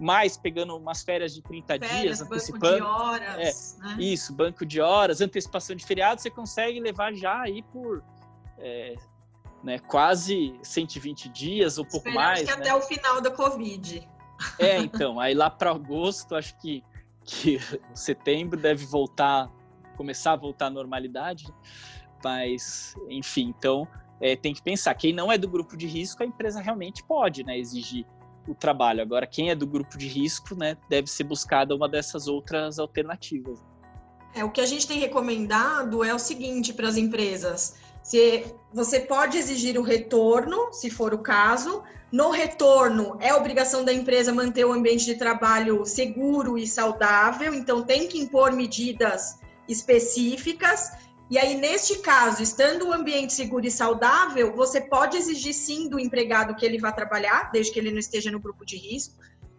Mais pegando umas férias de 30 férias, dias, antecipando. Banco de horas. É, né? Isso, banco de horas, antecipação de feriado, você consegue levar já aí por é, né, quase 120 dias ou pouco Esperamos mais. que né? até o final da Covid. É, então, aí lá para agosto, acho que, que setembro deve voltar, começar a voltar à normalidade. Mas, enfim, então é, tem que pensar, quem não é do grupo de risco, a empresa realmente pode né, exigir o trabalho. Agora, quem é do grupo de risco, né, deve ser buscada uma dessas outras alternativas. É, o que a gente tem recomendado é o seguinte para as empresas: se você pode exigir o retorno, se for o caso. No retorno, é obrigação da empresa manter o ambiente de trabalho seguro e saudável, então tem que impor medidas específicas. E aí, neste caso, estando o ambiente seguro e saudável, você pode exigir sim do empregado que ele vá trabalhar, desde que ele não esteja no grupo de risco,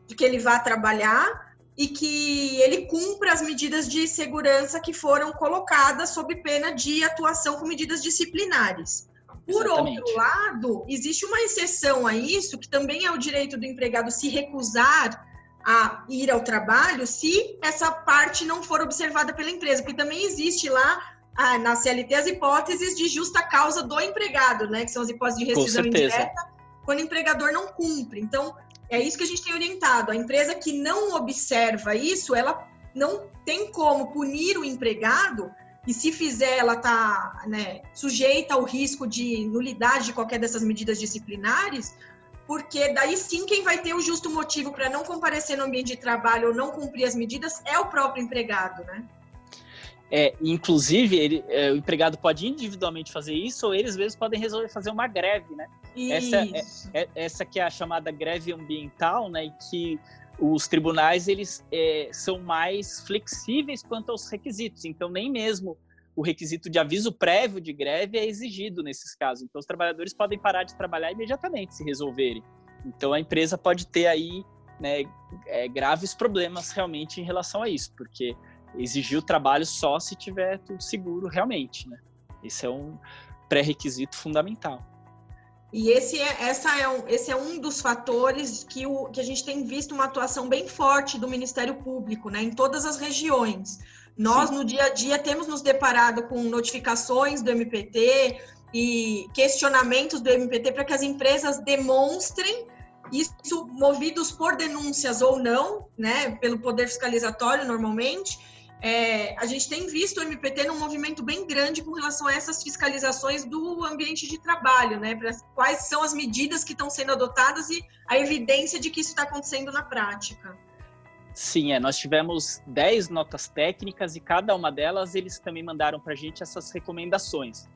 de que ele vá trabalhar e que ele cumpra as medidas de segurança que foram colocadas sob pena de atuação com medidas disciplinares. Por Exatamente. outro lado, existe uma exceção a isso, que também é o direito do empregado se recusar a ir ao trabalho se essa parte não for observada pela empresa, porque também existe lá ah, na CLT as hipóteses de justa causa do empregado, né? Que são as hipóteses de rescisão indireta, quando o empregador não cumpre. Então, é isso que a gente tem orientado. A empresa que não observa isso, ela não tem como punir o empregado e se fizer, ela está né, sujeita ao risco de nulidade de qualquer dessas medidas disciplinares, porque daí sim quem vai ter o justo motivo para não comparecer no ambiente de trabalho ou não cumprir as medidas é o próprio empregado, né? É, inclusive, ele, é, o empregado pode individualmente fazer isso, ou eles mesmos podem resolver fazer uma greve, né? Essa, é, é, essa que é a chamada greve ambiental, né? E que os tribunais eles é, são mais flexíveis quanto aos requisitos. Então, nem mesmo o requisito de aviso prévio de greve é exigido nesses casos. Então, os trabalhadores podem parar de trabalhar imediatamente se resolverem. Então, a empresa pode ter aí né, é, graves problemas realmente em relação a isso, porque exigir o trabalho só se tiver tudo seguro realmente, né? Esse é um pré-requisito fundamental. E esse é, essa é um, esse é um dos fatores que, o, que a gente tem visto uma atuação bem forte do Ministério Público, né, em todas as regiões. Nós, Sim. no dia a dia, temos nos deparado com notificações do MPT e questionamentos do MPT para que as empresas demonstrem isso movidos por denúncias ou não, né, pelo poder fiscalizatório normalmente, é, a gente tem visto o MPT num movimento bem grande com relação a essas fiscalizações do ambiente de trabalho, né? Pra, quais são as medidas que estão sendo adotadas e a evidência de que isso está acontecendo na prática. Sim, é, nós tivemos 10 notas técnicas e cada uma delas eles também mandaram para a gente essas recomendações.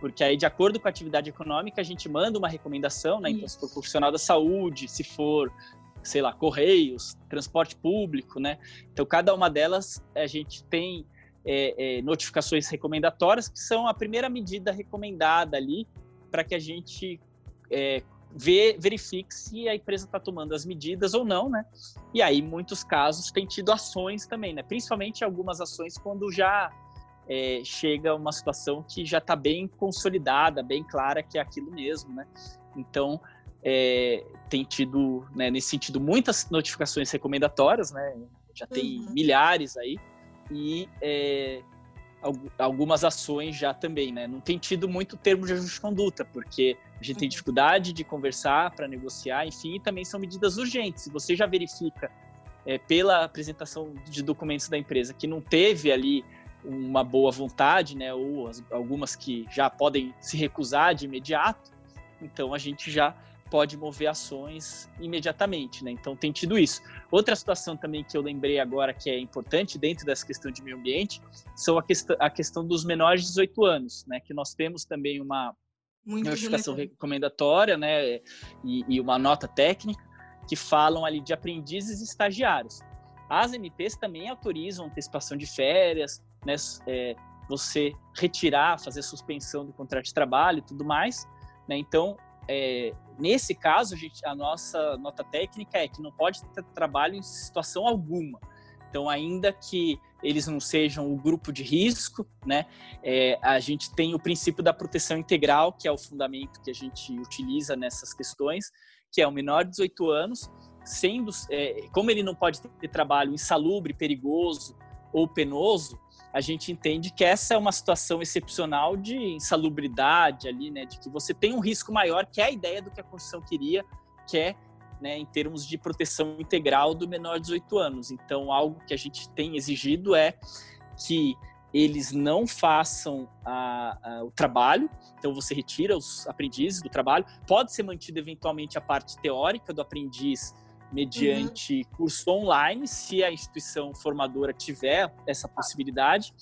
Porque aí, de acordo com a atividade econômica, a gente manda uma recomendação, né? Então, se for profissional da saúde, se for sei lá, correios, transporte público, né? Então, cada uma delas a gente tem é, é, notificações recomendatórias, que são a primeira medida recomendada ali para que a gente é, vê, verifique se a empresa está tomando as medidas ou não, né? E aí, muitos casos, tem tido ações também, né? Principalmente algumas ações quando já é, chega uma situação que já está bem consolidada, bem clara que é aquilo mesmo, né? Então, é, tem tido, né, nesse sentido, muitas notificações recomendatórias, né? Já tem uhum. milhares aí. E é, algumas ações já também, né? Não tem tido muito termo de ajuste de conduta, porque a gente uhum. tem dificuldade de conversar para negociar, enfim, e também são medidas urgentes. Se você já verifica é, pela apresentação de documentos da empresa que não teve ali uma boa vontade, né? Ou as, algumas que já podem se recusar de imediato, então a gente já pode mover ações imediatamente, né? Então tem tido isso. Outra situação também que eu lembrei agora que é importante dentro dessa questão de meio ambiente são a, quest a questão dos menores de 18 anos, né? Que nós temos também uma Muito notificação relevante. recomendatória, né? E, e, uma nota técnica que falam ali de aprendizes e estagiários. As MPs também autorizam antecipação de férias, né? É, você retirar, fazer suspensão do contrato de trabalho e tudo mais. Né? Então, é, nesse caso, a, gente, a, nossa nota técnica é que não pode ter trabalho em situação alguma. Então, ainda que eles não sejam o grupo de risco, né, é, a gente tem o princípio da proteção integral, que é o fundamento que a gente utiliza nessas questões, que é o menor de 18 anos, sendo, é, como ele não pode ter trabalho insalubre, perigoso ou penoso, a gente entende que essa é uma situação excepcional de insalubridade ali, né, de que você tem um risco maior, que é a ideia do que a Constituição queria, que é, né, em termos de proteção integral do menor de 18 anos. Então, algo que a gente tem exigido é que eles não façam a, a, o trabalho, então você retira os aprendizes do trabalho, pode ser mantido eventualmente a parte teórica do aprendiz mediante uhum. curso online, se a instituição formadora tiver essa possibilidade,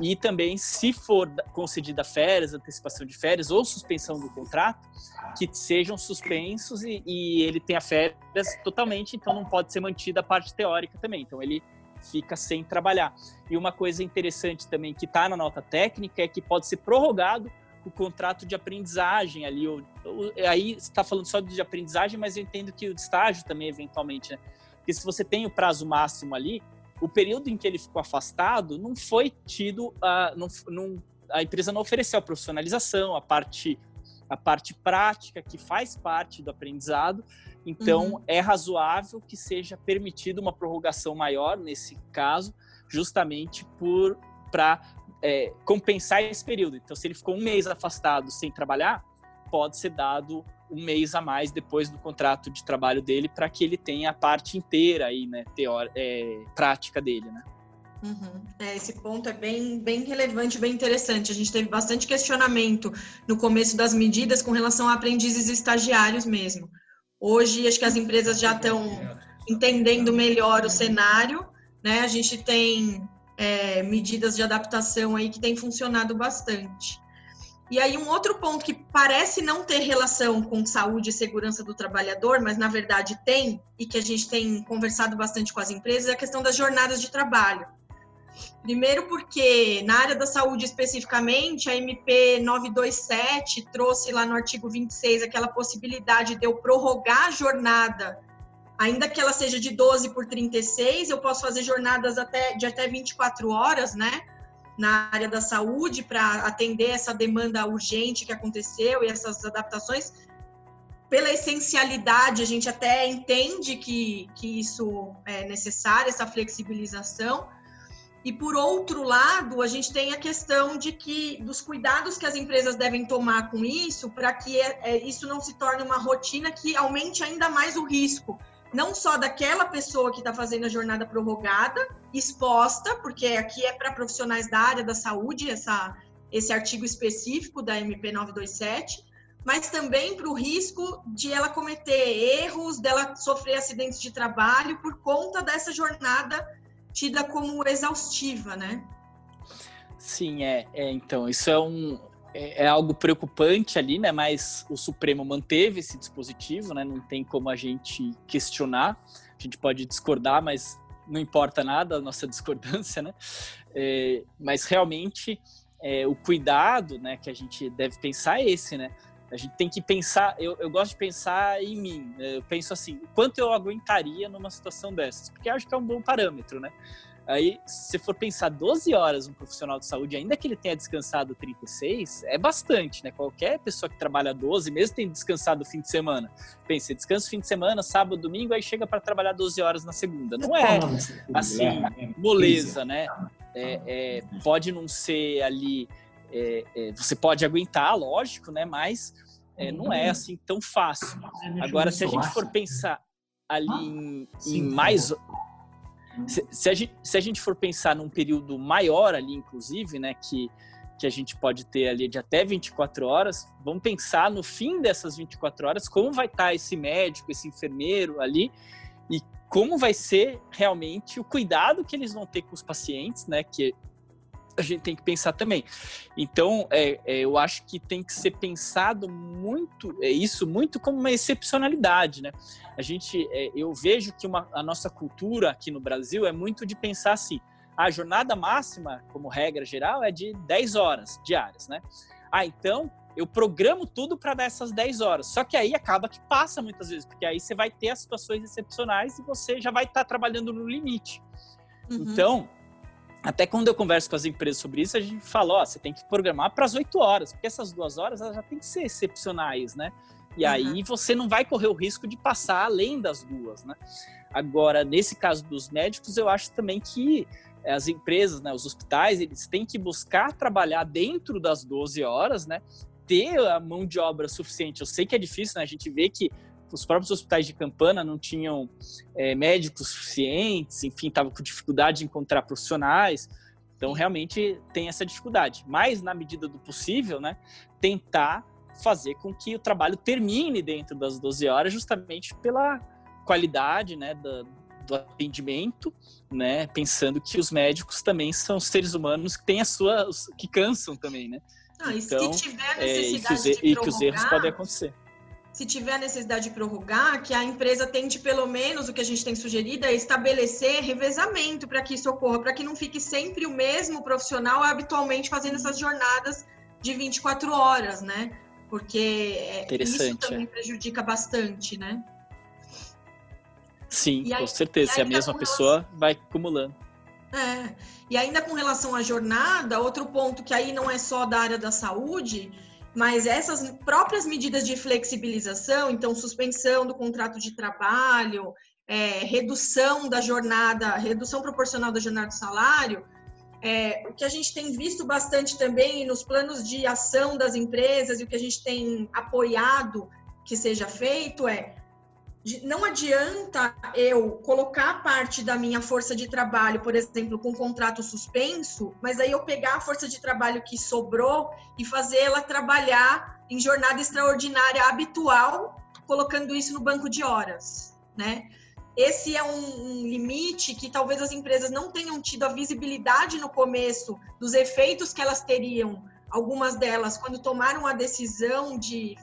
e também se for concedida férias, antecipação de férias ou suspensão do contrato, que sejam suspensos e, e ele tenha férias totalmente, então não pode ser mantida a parte teórica também. Então ele fica sem trabalhar. E uma coisa interessante também que está na nota técnica é que pode ser prorrogado o contrato de aprendizagem ali. Ou, ou aí está falando só de aprendizagem, mas eu entendo que o estágio também, eventualmente, né? Porque se você tem o prazo máximo ali, o período em que ele ficou afastado não foi tido, uh, não, não, a empresa não ofereceu a profissionalização, a parte, a parte prática que faz parte do aprendizado. Então, uhum. é razoável que seja permitida uma prorrogação maior nesse caso, justamente por para é, compensar esse período. Então, se ele ficou um mês afastado sem trabalhar, pode ser dado um mês a mais depois do contrato de trabalho dele para que ele tenha a parte inteira aí, né, teórica, é, prática dele, né? Uhum. É, esse ponto é bem, bem relevante, bem interessante. A gente teve bastante questionamento no começo das medidas com relação a aprendizes estagiários mesmo. Hoje, acho que as empresas já estão entendendo melhor o cenário, né? A gente tem é, medidas de adaptação aí que têm funcionado bastante. E aí, um outro ponto que parece não ter relação com saúde e segurança do trabalhador, mas na verdade tem, e que a gente tem conversado bastante com as empresas, é a questão das jornadas de trabalho. Primeiro, porque na área da saúde especificamente, a MP 927 trouxe lá no artigo 26 aquela possibilidade de eu prorrogar a jornada, ainda que ela seja de 12 por 36, eu posso fazer jornadas até, de até 24 horas, né? Na área da saúde, para atender essa demanda urgente que aconteceu e essas adaptações. Pela essencialidade, a gente até entende que, que isso é necessário, essa flexibilização e por outro lado, a gente tem a questão de que dos cuidados que as empresas devem tomar com isso, para que é, isso não se torne uma rotina que aumente ainda mais o risco, não só daquela pessoa que está fazendo a jornada prorrogada, exposta, porque aqui é para profissionais da área da saúde, essa, esse artigo específico da MP 927, mas também para o risco de ela cometer erros, dela sofrer acidentes de trabalho por conta dessa jornada tida como exaustiva, né? Sim, é, é então, isso é um é, é, algo preocupante ali, né? Mas o Supremo manteve esse dispositivo, né? Não tem como a gente questionar. A gente pode discordar, mas não importa nada a nossa discordância, né? É, mas realmente é, o cuidado, né, que a gente deve pensar é esse, né? A gente tem que pensar, eu, eu gosto de pensar em mim. Né? Eu penso assim, quanto eu aguentaria numa situação dessas? Porque acho que é um bom parâmetro, né? Aí, se for pensar 12 horas um profissional de saúde, ainda que ele tenha descansado 36, é bastante, né? Qualquer pessoa que trabalha 12, mesmo tendo descansado o fim de semana. Pensa, descansa o fim de semana, sábado, domingo, aí chega para trabalhar 12 horas na segunda. Não é assim, moleza, né? É, é, pode não ser ali é, é, você pode aguentar, lógico, né? Mas é, não é assim tão fácil. Agora, se a gente for pensar ali em, em mais. Se, a gente, se a gente for pensar num período maior ali, inclusive, né? Que, que a gente pode ter ali de até 24 horas, vamos pensar no fim dessas 24 horas como vai estar esse médico, esse enfermeiro ali e como vai ser realmente o cuidado que eles vão ter com os pacientes, né? Que a gente tem que pensar também. Então, é, é, eu acho que tem que ser pensado muito, é, isso muito como uma excepcionalidade, né? A gente, é, eu vejo que uma, a nossa cultura aqui no Brasil é muito de pensar assim, a jornada máxima, como regra geral, é de 10 horas diárias, né? Ah, então eu programo tudo para dar essas 10 horas. Só que aí acaba que passa muitas vezes, porque aí você vai ter as situações excepcionais e você já vai estar tá trabalhando no limite. Uhum. Então, até quando eu converso com as empresas sobre isso, a gente fala, ó, você tem que programar para as 8 horas, porque essas duas horas elas já tem que ser excepcionais, né? E uhum. aí você não vai correr o risco de passar além das duas, né? Agora, nesse caso dos médicos, eu acho também que as empresas, né, os hospitais, eles têm que buscar trabalhar dentro das 12 horas, né? Ter a mão de obra suficiente. Eu sei que é difícil, né? A gente vê que os próprios hospitais de Campana não tinham é, médicos suficientes, enfim, estavam com dificuldade de encontrar profissionais. Então, realmente tem essa dificuldade. Mas, na medida do possível, né, tentar fazer com que o trabalho termine dentro das 12 horas, justamente pela qualidade né, do, do atendimento, né, pensando que os médicos também são seres humanos que têm as suas. que cansam também, né? Ah, então, e se tiver necessidade é, e, que, e que os erros podem acontecer se tiver a necessidade de prorrogar, que a empresa tente pelo menos o que a gente tem sugerido é estabelecer revezamento para que isso ocorra, para que não fique sempre o mesmo profissional habitualmente fazendo essas jornadas de 24 horas, né? Porque é, isso também é. prejudica bastante, né? Sim, aí, com certeza. Se a mesma pessoa relação... vai acumulando. É. E ainda com relação à jornada, outro ponto que aí não é só da área da saúde, mas essas próprias medidas de flexibilização, então suspensão do contrato de trabalho, é, redução da jornada, redução proporcional da jornada do salário, É, o que a gente tem visto bastante também nos planos de ação das empresas e o que a gente tem apoiado que seja feito é não adianta eu colocar parte da minha força de trabalho, por exemplo, com contrato suspenso, mas aí eu pegar a força de trabalho que sobrou e fazer ela trabalhar em jornada extraordinária habitual, colocando isso no banco de horas, né? Esse é um, um limite que talvez as empresas não tenham tido a visibilidade no começo dos efeitos que elas teriam, algumas delas, quando tomaram a decisão de,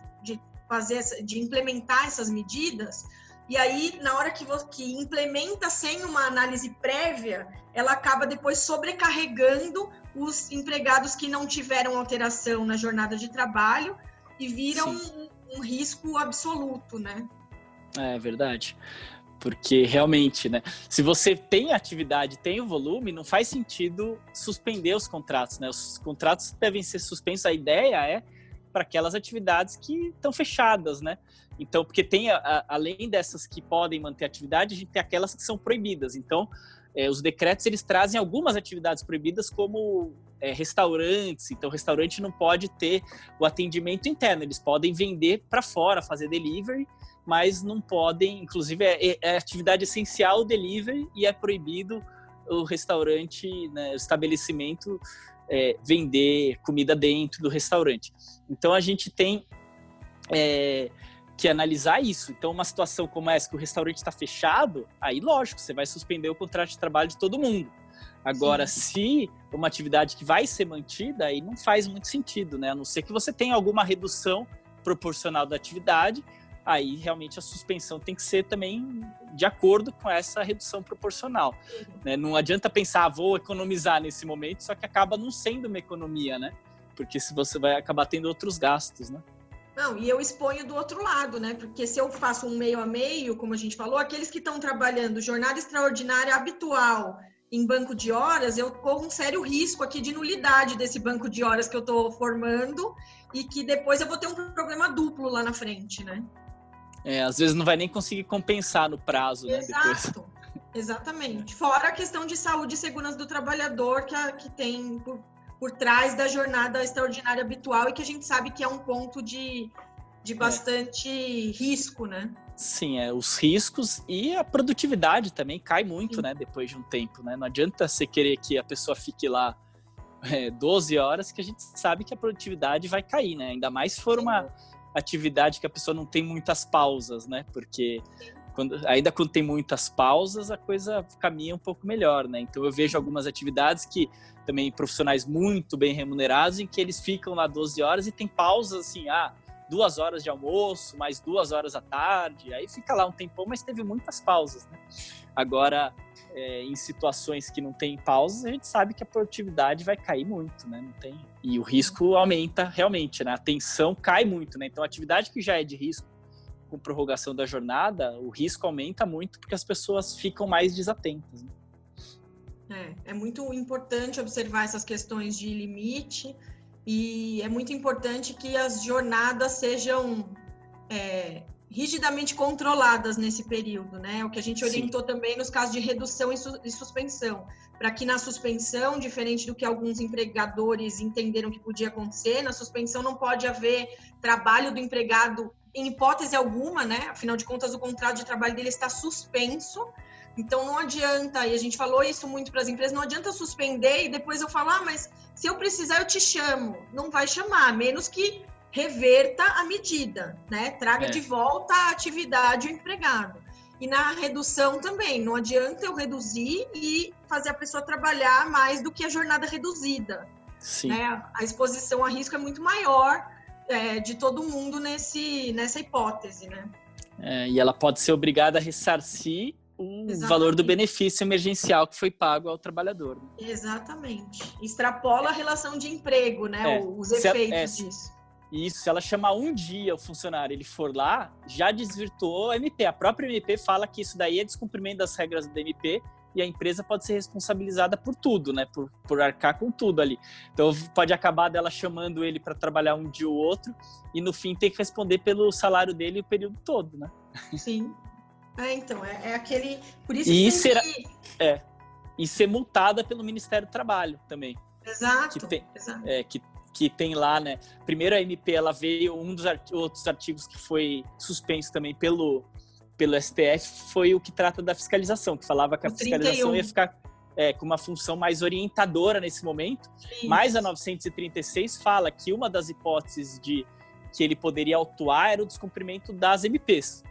fazer, de implementar essas medidas. E aí, na hora que, você, que implementa sem uma análise prévia, ela acaba depois sobrecarregando os empregados que não tiveram alteração na jornada de trabalho e viram um, um risco absoluto, né? É verdade porque realmente, né? Se você tem atividade, tem o volume, não faz sentido suspender os contratos, né? Os contratos devem ser suspensos. A ideia é para aquelas atividades que estão fechadas, né? Então, porque tem, a, além dessas que podem manter atividade, a gente tem aquelas que são proibidas. Então, é, os decretos eles trazem algumas atividades proibidas, como é, restaurantes. Então, o restaurante não pode ter o atendimento interno, eles podem vender para fora, fazer delivery mas não podem, inclusive é, é, é atividade essencial o delivery e é proibido o restaurante, né, o estabelecimento é, vender comida dentro do restaurante. Então a gente tem é, que analisar isso. Então uma situação como essa que o restaurante está fechado, aí lógico você vai suspender o contrato de trabalho de todo mundo. Agora, Sim. se uma atividade que vai ser mantida, aí não faz muito sentido, né? A não ser que você tenha alguma redução proporcional da atividade, aí realmente a suspensão tem que ser também de acordo com essa redução proporcional. Né? Não adianta pensar, ah, vou economizar nesse momento, só que acaba não sendo uma economia, né? Porque se você vai acabar tendo outros gastos, né? Não, e eu exponho do outro lado, né? Porque se eu faço um meio a meio, como a gente falou, aqueles que estão trabalhando jornada extraordinária habitual em banco de horas, eu corro um sério risco aqui de nulidade desse banco de horas que eu estou formando e que depois eu vou ter um problema duplo lá na frente, né? É, às vezes não vai nem conseguir compensar no prazo, né? Exato. Exatamente. Fora a questão de saúde e segurança do trabalhador que, a, que tem por, por trás da jornada extraordinária habitual e que a gente sabe que é um ponto de, de é. bastante é. risco, né? Sim, é, os riscos e a produtividade também cai muito, Sim. né? Depois de um tempo, né? Não adianta você querer que a pessoa fique lá é, 12 horas, que a gente sabe que a produtividade vai cair, né? Ainda mais se for uma atividade que a pessoa não tem muitas pausas, né? Porque quando, ainda quando tem muitas pausas, a coisa caminha um pouco melhor, né? Então eu vejo algumas atividades que também profissionais muito bem remunerados, em que eles ficam lá 12 horas e tem pausas assim, ah, duas horas de almoço, mais duas horas à tarde, aí fica lá um tempão, mas teve muitas pausas, né? Agora, é, em situações que não tem pausas, a gente sabe que a produtividade vai cair muito, né? Não tem e o risco aumenta realmente, né? A tensão cai muito, né? Então, a atividade que já é de risco com prorrogação da jornada, o risco aumenta muito porque as pessoas ficam mais desatentas. Né? É, é muito importante observar essas questões de limite e é muito importante que as jornadas sejam é, rigidamente controladas nesse período, né? O que a gente orientou Sim. também nos casos de redução e, su e suspensão para que na suspensão, diferente do que alguns empregadores entenderam que podia acontecer, na suspensão não pode haver trabalho do empregado em hipótese alguma, né? Afinal de contas, o contrato de trabalho dele está suspenso. Então não adianta, e a gente falou isso muito para as empresas, não adianta suspender e depois eu falar, ah, mas se eu precisar eu te chamo. Não vai chamar, menos que reverta a medida, né? Traga é. de volta a atividade o empregado. E na redução também, não adianta eu reduzir e fazer a pessoa trabalhar mais do que a jornada reduzida. Sim. Né? A exposição a risco é muito maior é, de todo mundo nesse, nessa hipótese, né? É, e ela pode ser obrigada a ressarcir o Exatamente. valor do benefício emergencial que foi pago ao trabalhador. Né? Exatamente. Extrapola a relação de emprego, né? É, Os efeitos é, disso. Isso, se ela chamar um dia o funcionário ele for lá, já desvirtuou a MP. A própria MP fala que isso daí é descumprimento das regras da MP e a empresa pode ser responsabilizada por tudo, né? Por, por arcar com tudo ali. Então pode acabar dela chamando ele para trabalhar um dia ou outro e no fim ter que responder pelo salário dele o período todo, né? Sim. É, então, é, é aquele. Por isso e que. Será... É. e ser multada pelo Ministério do Trabalho também. Exato. Que tem, exato. É, que, que tem lá, né? Primeiro a MP, ela veio, um dos art outros artigos que foi suspenso também pelo, pelo STF foi o que trata da fiscalização, que falava que a fiscalização 31. ia ficar é, com uma função mais orientadora nesse momento. Isso. Mas a 936 fala que uma das hipóteses de que ele poderia autuar era o descumprimento das MPs.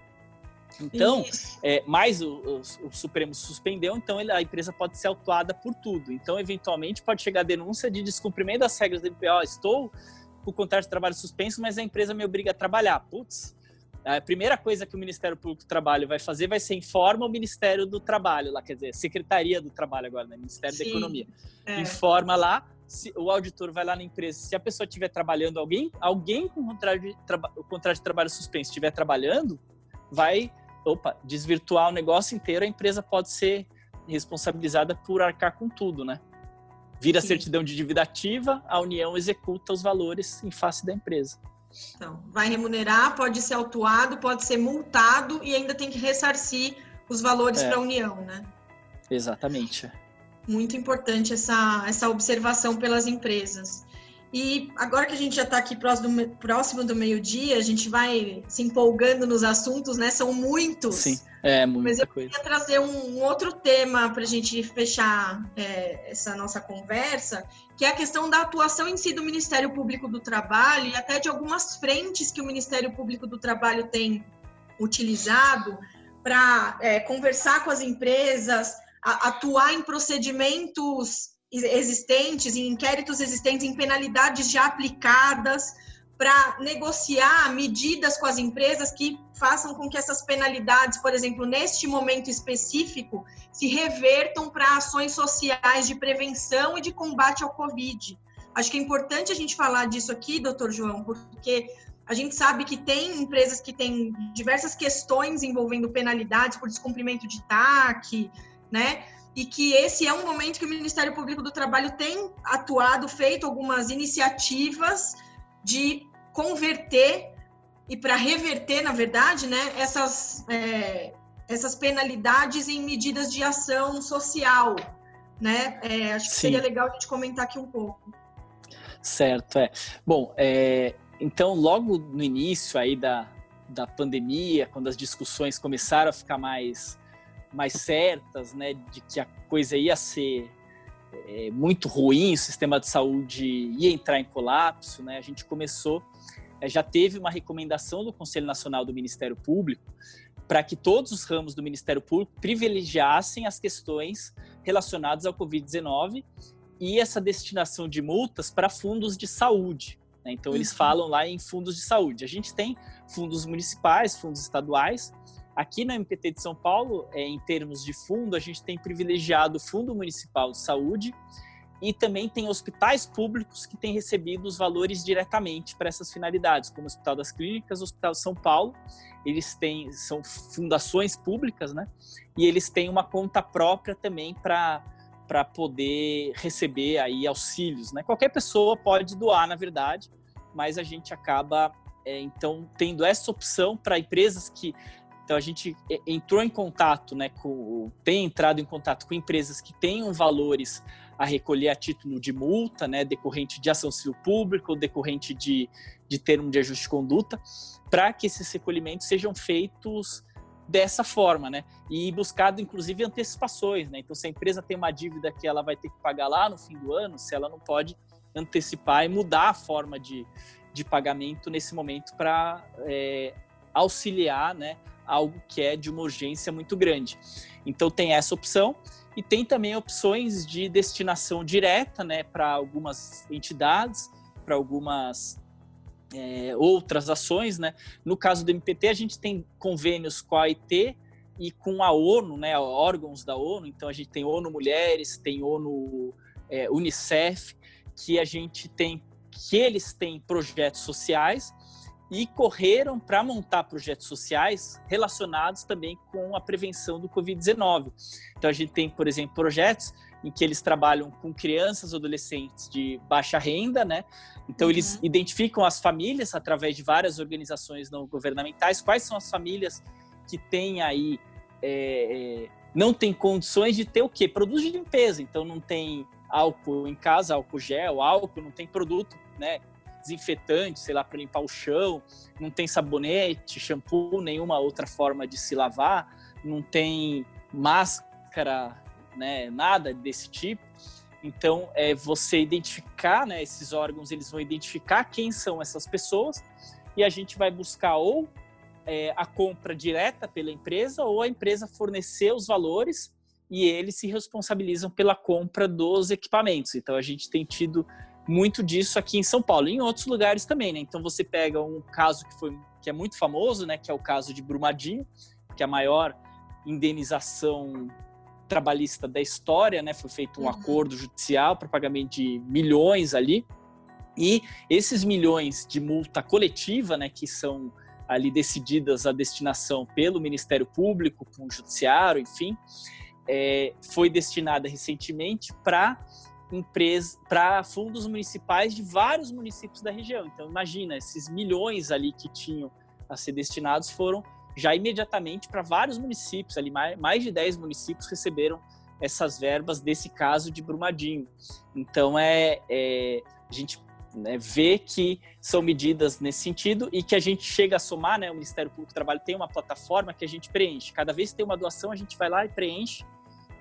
Então, é, mais o, o, o, Supremo suspendeu, então ele, a empresa pode ser autuada por tudo. Então, eventualmente, pode chegar a denúncia de descumprimento das regras do MPO. Estou com o contrato de trabalho suspenso, mas a empresa me obriga a trabalhar. Putz, a primeira coisa que o Ministério Público do Trabalho vai fazer vai ser informa o Ministério do Trabalho, lá, quer dizer, Secretaria do Trabalho agora, né? Ministério Sim, da Economia. É. Informa lá, se, o auditor vai lá na empresa, se a pessoa estiver trabalhando, alguém, alguém com o contrato de, o contrato de trabalho suspenso estiver trabalhando, vai opa, desvirtuar o negócio inteiro, a empresa pode ser responsabilizada por arcar com tudo, né? Vira Sim. certidão de dívida ativa, a União executa os valores em face da empresa. Então, vai remunerar, pode ser autuado, pode ser multado e ainda tem que ressarcir os valores é. para a União, né? Exatamente. Muito importante essa, essa observação pelas empresas. E agora que a gente já está aqui próximo, próximo do meio-dia, a gente vai se empolgando nos assuntos, né? São muitos. Sim, é muita Mas eu coisa. queria trazer um, um outro tema para a gente fechar é, essa nossa conversa, que é a questão da atuação em si do Ministério Público do Trabalho e até de algumas frentes que o Ministério Público do Trabalho tem utilizado para é, conversar com as empresas, a, atuar em procedimentos existentes, em inquéritos existentes, em penalidades já aplicadas, para negociar medidas com as empresas que façam com que essas penalidades, por exemplo, neste momento específico, se revertam para ações sociais de prevenção e de combate ao Covid. Acho que é importante a gente falar disso aqui, doutor João, porque a gente sabe que tem empresas que têm diversas questões envolvendo penalidades por descumprimento de TAC, né? E que esse é um momento que o Ministério Público do Trabalho tem atuado, feito algumas iniciativas de converter e para reverter, na verdade, né, essas, é, essas penalidades em medidas de ação social. Né? É, acho que Sim. seria legal a gente comentar aqui um pouco. Certo, é. Bom, é, então, logo no início aí da, da pandemia, quando as discussões começaram a ficar mais mais certas, né, de que a coisa ia ser é, muito ruim, o sistema de saúde ia entrar em colapso, né, a gente começou, é, já teve uma recomendação do Conselho Nacional do Ministério Público para que todos os ramos do Ministério Público privilegiassem as questões relacionadas ao Covid-19 e essa destinação de multas para fundos de saúde. Né? Então, eles uhum. falam lá em fundos de saúde. A gente tem fundos municipais, fundos estaduais, Aqui na MPT de São Paulo, é, em termos de fundo, a gente tem privilegiado o Fundo Municipal de Saúde e também tem hospitais públicos que têm recebido os valores diretamente para essas finalidades, como o Hospital das Clínicas, o Hospital de São Paulo. Eles têm são fundações públicas, né? E eles têm uma conta própria também para para poder receber aí auxílios, né? Qualquer pessoa pode doar, na verdade, mas a gente acaba é, então tendo essa opção para empresas que então a gente entrou em contato, né, com, tem entrado em contato com empresas que tenham valores a recolher a título de multa, né, decorrente de ação civil pública ou decorrente de, de termo de ajuste de conduta, para que esses recolhimentos sejam feitos dessa forma, né? E buscado inclusive antecipações, né? Então se a empresa tem uma dívida que ela vai ter que pagar lá no fim do ano, se ela não pode antecipar e mudar a forma de, de pagamento nesse momento para é, auxiliar, né? Algo que é de uma urgência muito grande. Então tem essa opção e tem também opções de destinação direta, né, para algumas entidades, para algumas é, outras ações, né. No caso do MPT a gente tem convênios com a OIT e com a ONU, né, órgãos da ONU. Então a gente tem ONU Mulheres, tem ONU é, Unicef, que a gente tem que eles têm projetos sociais e correram para montar projetos sociais relacionados também com a prevenção do Covid-19. Então, a gente tem, por exemplo, projetos em que eles trabalham com crianças adolescentes de baixa renda, né? Então, uhum. eles identificam as famílias através de várias organizações não governamentais, quais são as famílias que têm aí é, é não tem condições de ter o quê? Produtos de limpeza. Então não tem álcool em casa, álcool gel, álcool, não tem produto, né? Desinfetante, sei lá, para limpar o chão, não tem sabonete, shampoo, nenhuma outra forma de se lavar, não tem máscara, né? Nada desse tipo. Então, é você identificar, né? Esses órgãos, eles vão identificar quem são essas pessoas e a gente vai buscar ou é, a compra direta pela empresa ou a empresa fornecer os valores e eles se responsabilizam pela compra dos equipamentos. Então a gente tem tido muito disso aqui em São Paulo, e em outros lugares também, né? Então você pega um caso que foi que é muito famoso, né, que é o caso de Brumadinho, que é a maior indenização trabalhista da história, né? Foi feito um uhum. acordo judicial para pagamento de milhões ali. E esses milhões de multa coletiva, né, que são ali decididas a destinação pelo Ministério Público, com o Judiciário, enfim, é, foi destinada recentemente para para fundos municipais de vários municípios da região. Então, imagina, esses milhões ali que tinham a ser destinados foram já imediatamente para vários municípios, ali mais, mais de 10 municípios receberam essas verbas desse caso de Brumadinho. Então, é, é a gente né, vê que são medidas nesse sentido e que a gente chega a somar, né, o Ministério Público do Trabalho tem uma plataforma que a gente preenche. Cada vez que tem uma doação, a gente vai lá e preenche,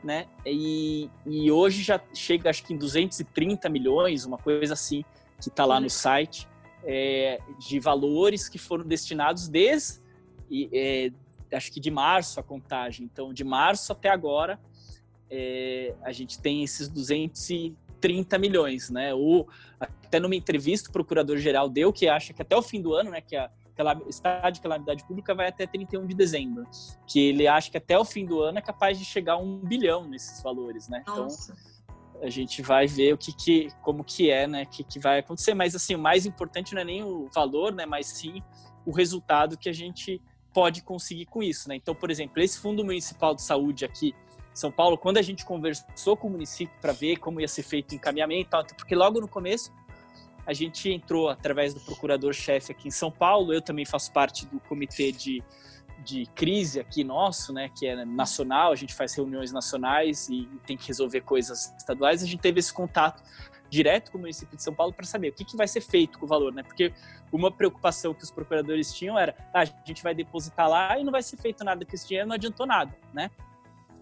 né, e, e hoje já chega, acho que em 230 milhões, uma coisa assim, que está lá no site, é, de valores que foram destinados desde, é, acho que de março a contagem. Então, de março até agora, é, a gente tem esses 230 milhões, né? O, até numa entrevista o procurador-geral deu que acha que até o fim do ano, né, que a estado de calamidade pública vai até 31 de dezembro, que ele acha que até o fim do ano é capaz de chegar a um bilhão nesses valores, né? Então, Nossa. Então a gente vai ver o que, que como que é, né, que, que vai acontecer. Mas assim, o mais importante não é nem o valor, né, mas sim o resultado que a gente pode conseguir com isso, né? Então, por exemplo, esse Fundo Municipal de Saúde aqui são Paulo, quando a gente conversou com o município para ver como ia ser feito o encaminhamento, porque logo no começo a gente entrou através do procurador-chefe aqui em São Paulo. Eu também faço parte do comitê de, de crise aqui nosso, né, que é nacional. A gente faz reuniões nacionais e, tem que resolver coisas estaduais. A gente teve esse contato direto com o município de São Paulo para saber o que, que vai ser feito com o valor, né? Porque uma preocupação que os procuradores tinham era: ah, a gente vai depositar lá e não vai ser feito nada com esse dinheiro, não adiantou nada, né?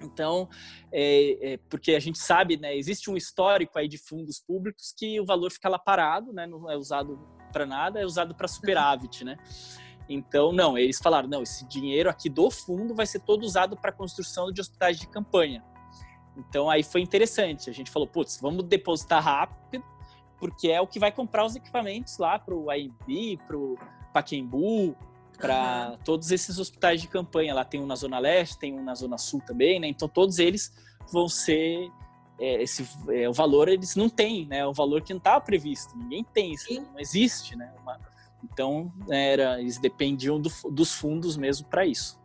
Então, é, é, porque a gente sabe, né, existe um histórico aí de fundos públicos que o valor fica lá parado, né, não é usado para nada, é usado para superávit, né? Então, não, eles falaram, não, esse dinheiro aqui do fundo vai ser todo usado para construção de hospitais de campanha. Então, aí foi interessante. A gente falou, putz, vamos depositar rápido, porque é o que vai comprar os equipamentos lá para o AIB, para o Paquembu, para uhum. todos esses hospitais de campanha. Lá tem um na Zona Leste, tem um na Zona Sul também, né? Então todos eles vão ser é, esse é, o valor eles não têm, né? O valor que não estava previsto, ninguém tem, isso não existe, né? Uma, então era eles dependiam do, dos fundos mesmo para isso.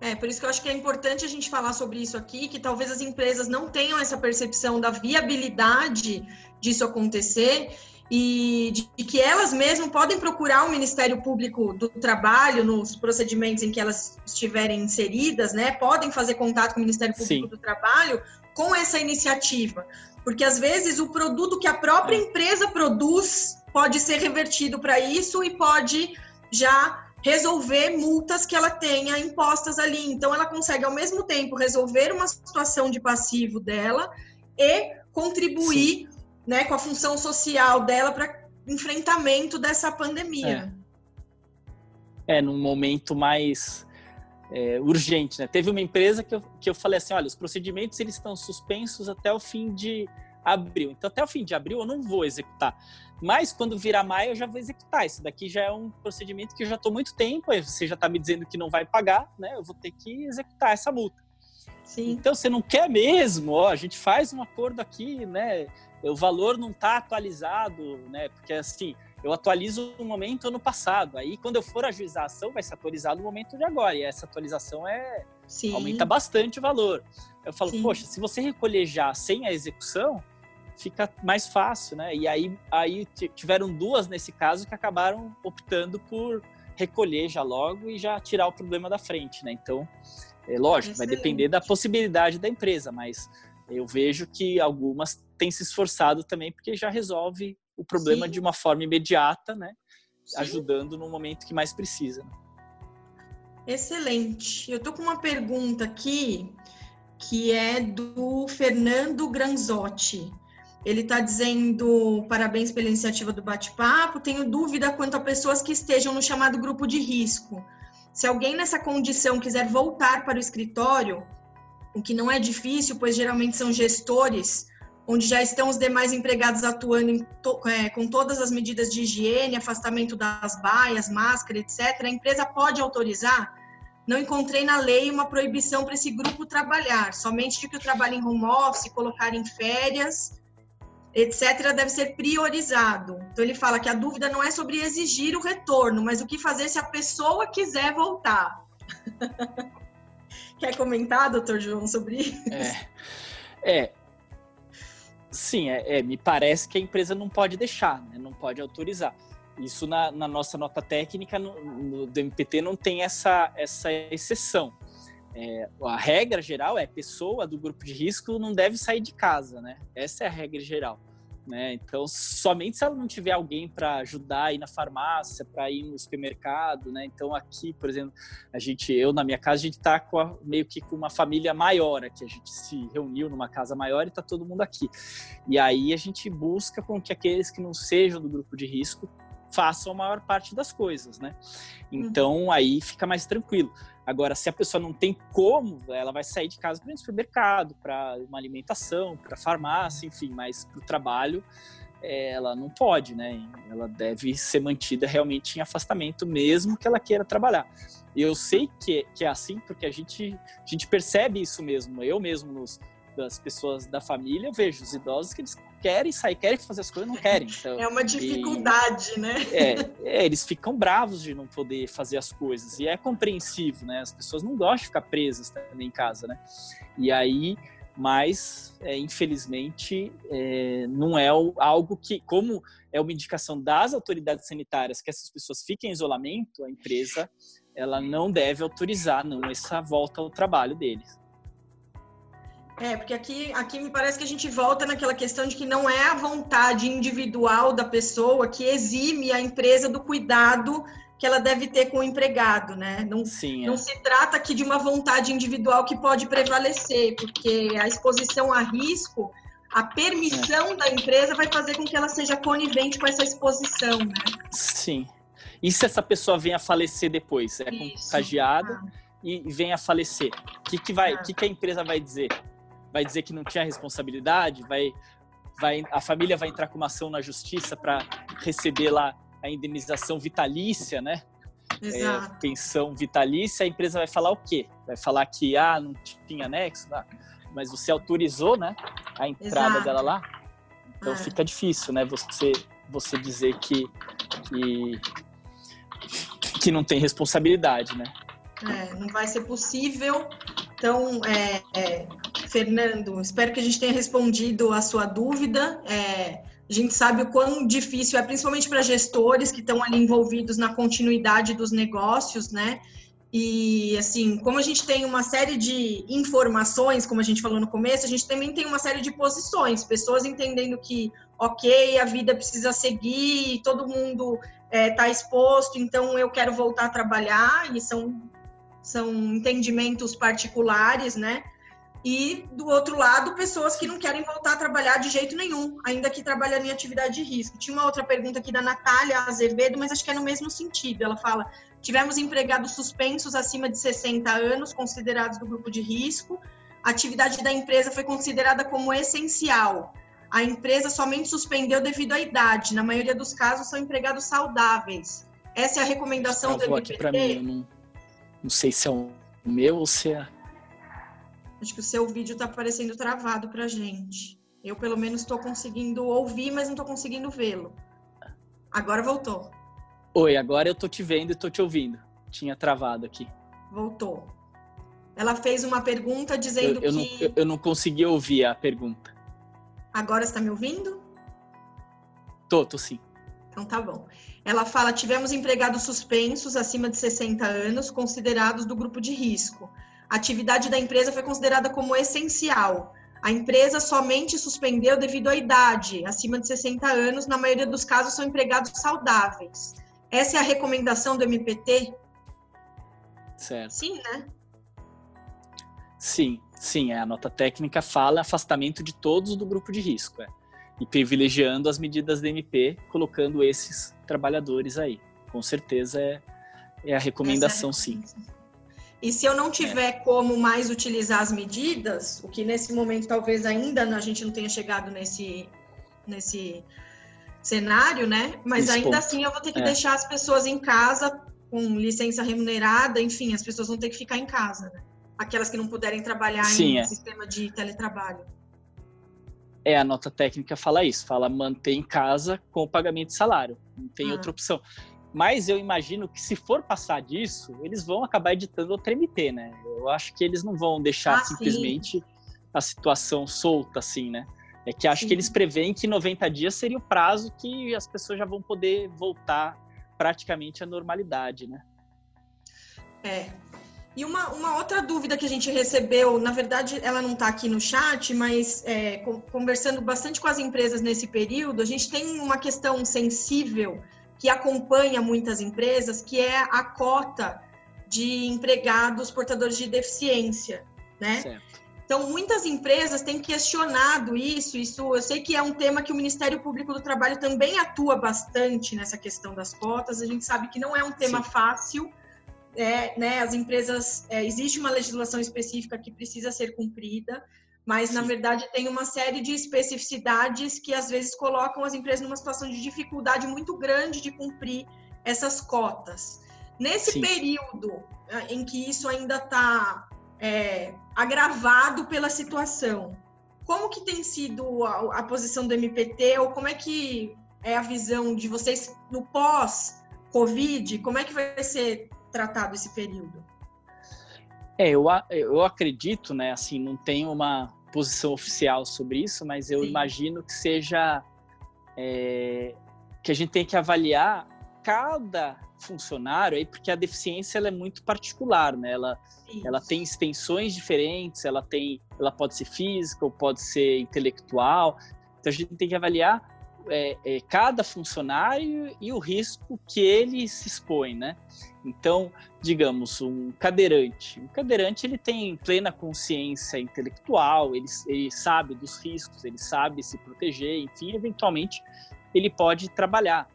É, por isso que eu acho que é importante a gente falar sobre isso aqui, que talvez as empresas não tenham essa percepção da viabilidade disso acontecer e de, de, que elas mesmas podem procurar o Ministério Público do Trabalho nos procedimentos em que elas estiverem inseridas, né? Podem fazer contato com o Ministério Público Sim. do Trabalho com essa iniciativa, porque às vezes o produto que a própria empresa produz pode ser revertido para isso e pode já resolver multas que ela tenha impostas ali. Então ela consegue ao mesmo tempo resolver uma situação de passivo dela e contribuir Sim né, com a função social dela para enfrentamento dessa pandemia. É, é num momento mais é, urgente, né? Teve uma empresa que eu, que eu falei assim, olha, os procedimentos eles estão suspensos até o fim de abril. Então, até o fim de abril eu não vou executar. Mas quando virar maio eu já vou executar. Isso daqui já é um procedimento que eu já estou muito tempo. Você já está me dizendo que não vai pagar, né? Eu vou ter que executar essa multa. Sim. Então, você não quer mesmo? Ó, a gente faz um acordo aqui, né? O valor não está atualizado, né? Porque assim, eu atualizo no momento ano passado. Aí, quando eu for ajuizar a ação, vai ser atualizado no momento de agora. E essa atualização é Sim. aumenta bastante o valor. Eu falo, Sim. poxa, se você recolher já sem a execução, fica mais fácil, né? E aí, aí tiveram duas nesse caso que acabaram optando por recolher já logo e já tirar o problema da frente, né? Então, É lógico, Excelente. vai depender da possibilidade da empresa, mas eu vejo que algumas têm se esforçado também porque já resolve o problema Sim. de uma forma imediata, né? Sim. Ajudando no momento que mais precisa. Né? Excelente. Eu tô com uma pergunta aqui que é do Fernando Granzotti. Ele está dizendo parabéns pela iniciativa do bate-papo. Tenho dúvida quanto a pessoas que estejam no chamado grupo de risco. Se alguém nessa condição quiser voltar para o escritório, o que não é difícil, pois geralmente são gestores, onde já estão os demais empregados atuando to, é, com todas as medidas de higiene, afastamento das baias, máscara, etc., a empresa pode autorizar? Não encontrei na lei uma proibição para esse grupo trabalhar, somente que o trabalho em home office, colocar em férias, etc., deve ser priorizado. Então, ele fala que a dúvida não é sobre exigir o retorno, mas o que fazer se a pessoa quiser voltar. Quer comentar, doutor João, sobre isso? É, é sim, é, é, me parece que a empresa não pode deixar, né? não pode autorizar. Isso na, na nossa nota técnica no, no, do MPT não tem essa, essa exceção. É, a regra geral é pessoa do grupo de risco não deve sair de casa, né? Essa é a regra geral. Né? Então, somente se ela não tiver alguém para ajudar aí na farmácia, para ir no supermercado, né? Então, aqui, por exemplo, a gente, eu na minha casa, a gente está meio que com uma família maior aqui, a gente se reuniu numa casa maior e está todo mundo aqui. E aí a gente busca com que aqueles que não sejam do grupo de risco façam a maior parte das coisas, né? Uhum. Então, aí fica mais tranquilo. Agora, se a pessoa não tem como, ela vai sair de casa para ir no supermercado, para uma alimentação, para farmácia, enfim, mas para o trabalho é, ela não pode, né? Ela deve ser mantida realmente em afastamento, mesmo que ela queira trabalhar. Eu sei que, que é assim porque a gente, a gente percebe isso mesmo. Eu mesmo, nos, das pessoas da família, eu vejo os idosos que eles querem sair, querem fazer as coisas, não querem. Então, é uma dificuldade, e, né? É, é, eles ficam bravos de não poder fazer as coisas. E é compreensivo, né? As pessoas não gostam de ficar presas também em casa, né? E aí, mas, é, infelizmente, é, não é algo que, como é uma indicação das autoridades sanitárias que essas pessoas fiquem em isolamento, a empresa ela não deve autorizar não essa volta ao trabalho deles. É, porque aqui, aqui me parece que a gente volta naquela questão de que não é a vontade individual da pessoa que exime a empresa do cuidado que ela deve ter com o empregado, né? Não, Sim, é. não se trata aqui de uma vontade individual que pode prevalecer, porque a exposição a risco, a permissão é. da empresa vai fazer com que ela seja conivente com essa exposição, né? Sim. E se essa pessoa venha a falecer depois? É Isso. contagiada ah. e vem a falecer. O que, que, vai, ah. que, que a empresa vai dizer? Vai dizer que não tinha responsabilidade, vai, vai, a família vai entrar com uma ação na justiça para receber lá a indenização vitalícia, né? É, pensão vitalícia, a empresa vai falar o quê? Vai falar que ah, não tinha anexo, ah, mas você autorizou, né, a entrada Exato. dela lá. Então é. fica difícil, né, você você dizer que, que que não tem responsabilidade, né? É, não vai ser possível. Então, é, é, Fernando, espero que a gente tenha respondido a sua dúvida. É, a gente sabe o quão difícil é, principalmente para gestores que estão ali envolvidos na continuidade dos negócios, né? E assim, como a gente tem uma série de informações, como a gente falou no começo, a gente também tem uma série de posições, pessoas entendendo que, ok, a vida precisa seguir, todo mundo está é, tá exposto, então eu quero voltar a trabalhar, e são, são entendimentos particulares, né? e do outro lado, pessoas que não querem voltar a trabalhar de jeito nenhum, ainda que trabalhando em atividade de risco. Tinha uma outra pergunta aqui da Natália Azevedo, mas acho que é no mesmo sentido. Ela fala: tivemos empregados suspensos acima de 60 anos, considerados do grupo de risco. A atividade da empresa foi considerada como essencial. A empresa somente suspendeu devido à idade. Na maioria dos casos, são empregados saudáveis. Essa é a recomendação do MPT. Não sei se é o meu ou se é Acho que o seu vídeo está aparecendo travado para gente. Eu, pelo menos, estou conseguindo ouvir, mas não estou conseguindo vê-lo. Agora voltou. Oi, agora eu estou te vendo e estou te ouvindo. Tinha travado aqui. Voltou. Ela fez uma pergunta dizendo eu, eu que. Não, eu, eu não consegui ouvir a pergunta. Agora está me ouvindo? Tô, tô sim. Então tá bom. Ela fala: tivemos empregados suspensos acima de 60 anos, considerados do grupo de risco. a atividade da empresa foi considerada como essencial. A empresa somente suspendeu devido à idade, acima de 60 anos, na maioria dos casos são empregados saudáveis. Essa é a recomendação do MPT? Certo. Sim, né? Sim, sim. É, a nota técnica fala afastamento de todos do grupo de risco. É, e privilegiando as medidas da MP, colocando esses trabalhadores aí. Com certeza é, é a recomendação, é sim. E se eu não tiver é. como mais utilizar as medidas, o que nesse momento talvez ainda a gente não tenha chegado nesse, nesse cenário, né? Mas Nesse ainda ponto. assim eu vou ter que é. deixar as pessoas em casa com licença remunerada, enfim, as pessoas vão ter que ficar em casa, né? Aquelas que não puderem trabalhar Sim, em é. sistema de teletrabalho. É, a nota técnica fala isso, fala manter em casa com o pagamento de salário, não tem ah. outra opção. Mas eu imagino que se for passar disso, eles vão acabar editando outra MP, né? Eu acho que eles não vão deixar ah, simplesmente sim. a situação solta assim, né? É que acho Sim. que eles preveem que 90 dias seria o prazo que as pessoas já vão poder voltar praticamente à normalidade, né? É. E uma, uma outra dúvida que a gente recebeu, na verdade, ela não está aqui no chat, mas é, conversando bastante com as empresas nesse período, a gente tem uma questão sensível que acompanha muitas empresas, que é a cota de empregados portadores de deficiência, né? Certo. Então, muitas empresas têm questionado isso. Isso, eu sei que é um tema que o Ministério Público do Trabalho também atua bastante nessa questão das cotas. A gente sabe que não é um tema Sim. fácil. É, né, as empresas, é, existe uma legislação específica que precisa ser cumprida, mas Sim. na verdade tem uma série de especificidades que às vezes colocam as empresas numa situação de dificuldade muito grande de cumprir essas cotas. Nesse Sim. período é, em que isso ainda está é, agravado pela situação. Como que tem sido a, a, posição do MPT ou como é que é a visão de vocês no pós-Covid? Como é que vai ser tratado esse período? É, eu, eu acredito, né, assim, não tenho uma posição oficial sobre isso, mas eu Sim. imagino que seja é, que a gente tem que avaliar cada funcionário aí, porque a deficiência ela é muito particular, né? Ela, ela tem extensões diferentes, ela tem, ela pode ser física ou pode ser intelectual. Então a gente tem que avaliar é, é, cada funcionário e o risco que ele se expõe, né? Então, digamos, um cadeirante. Um cadeirante ele tem plena consciência intelectual, ele, ele sabe dos riscos, ele sabe se proteger, enfim, eventualmente ele pode trabalhar.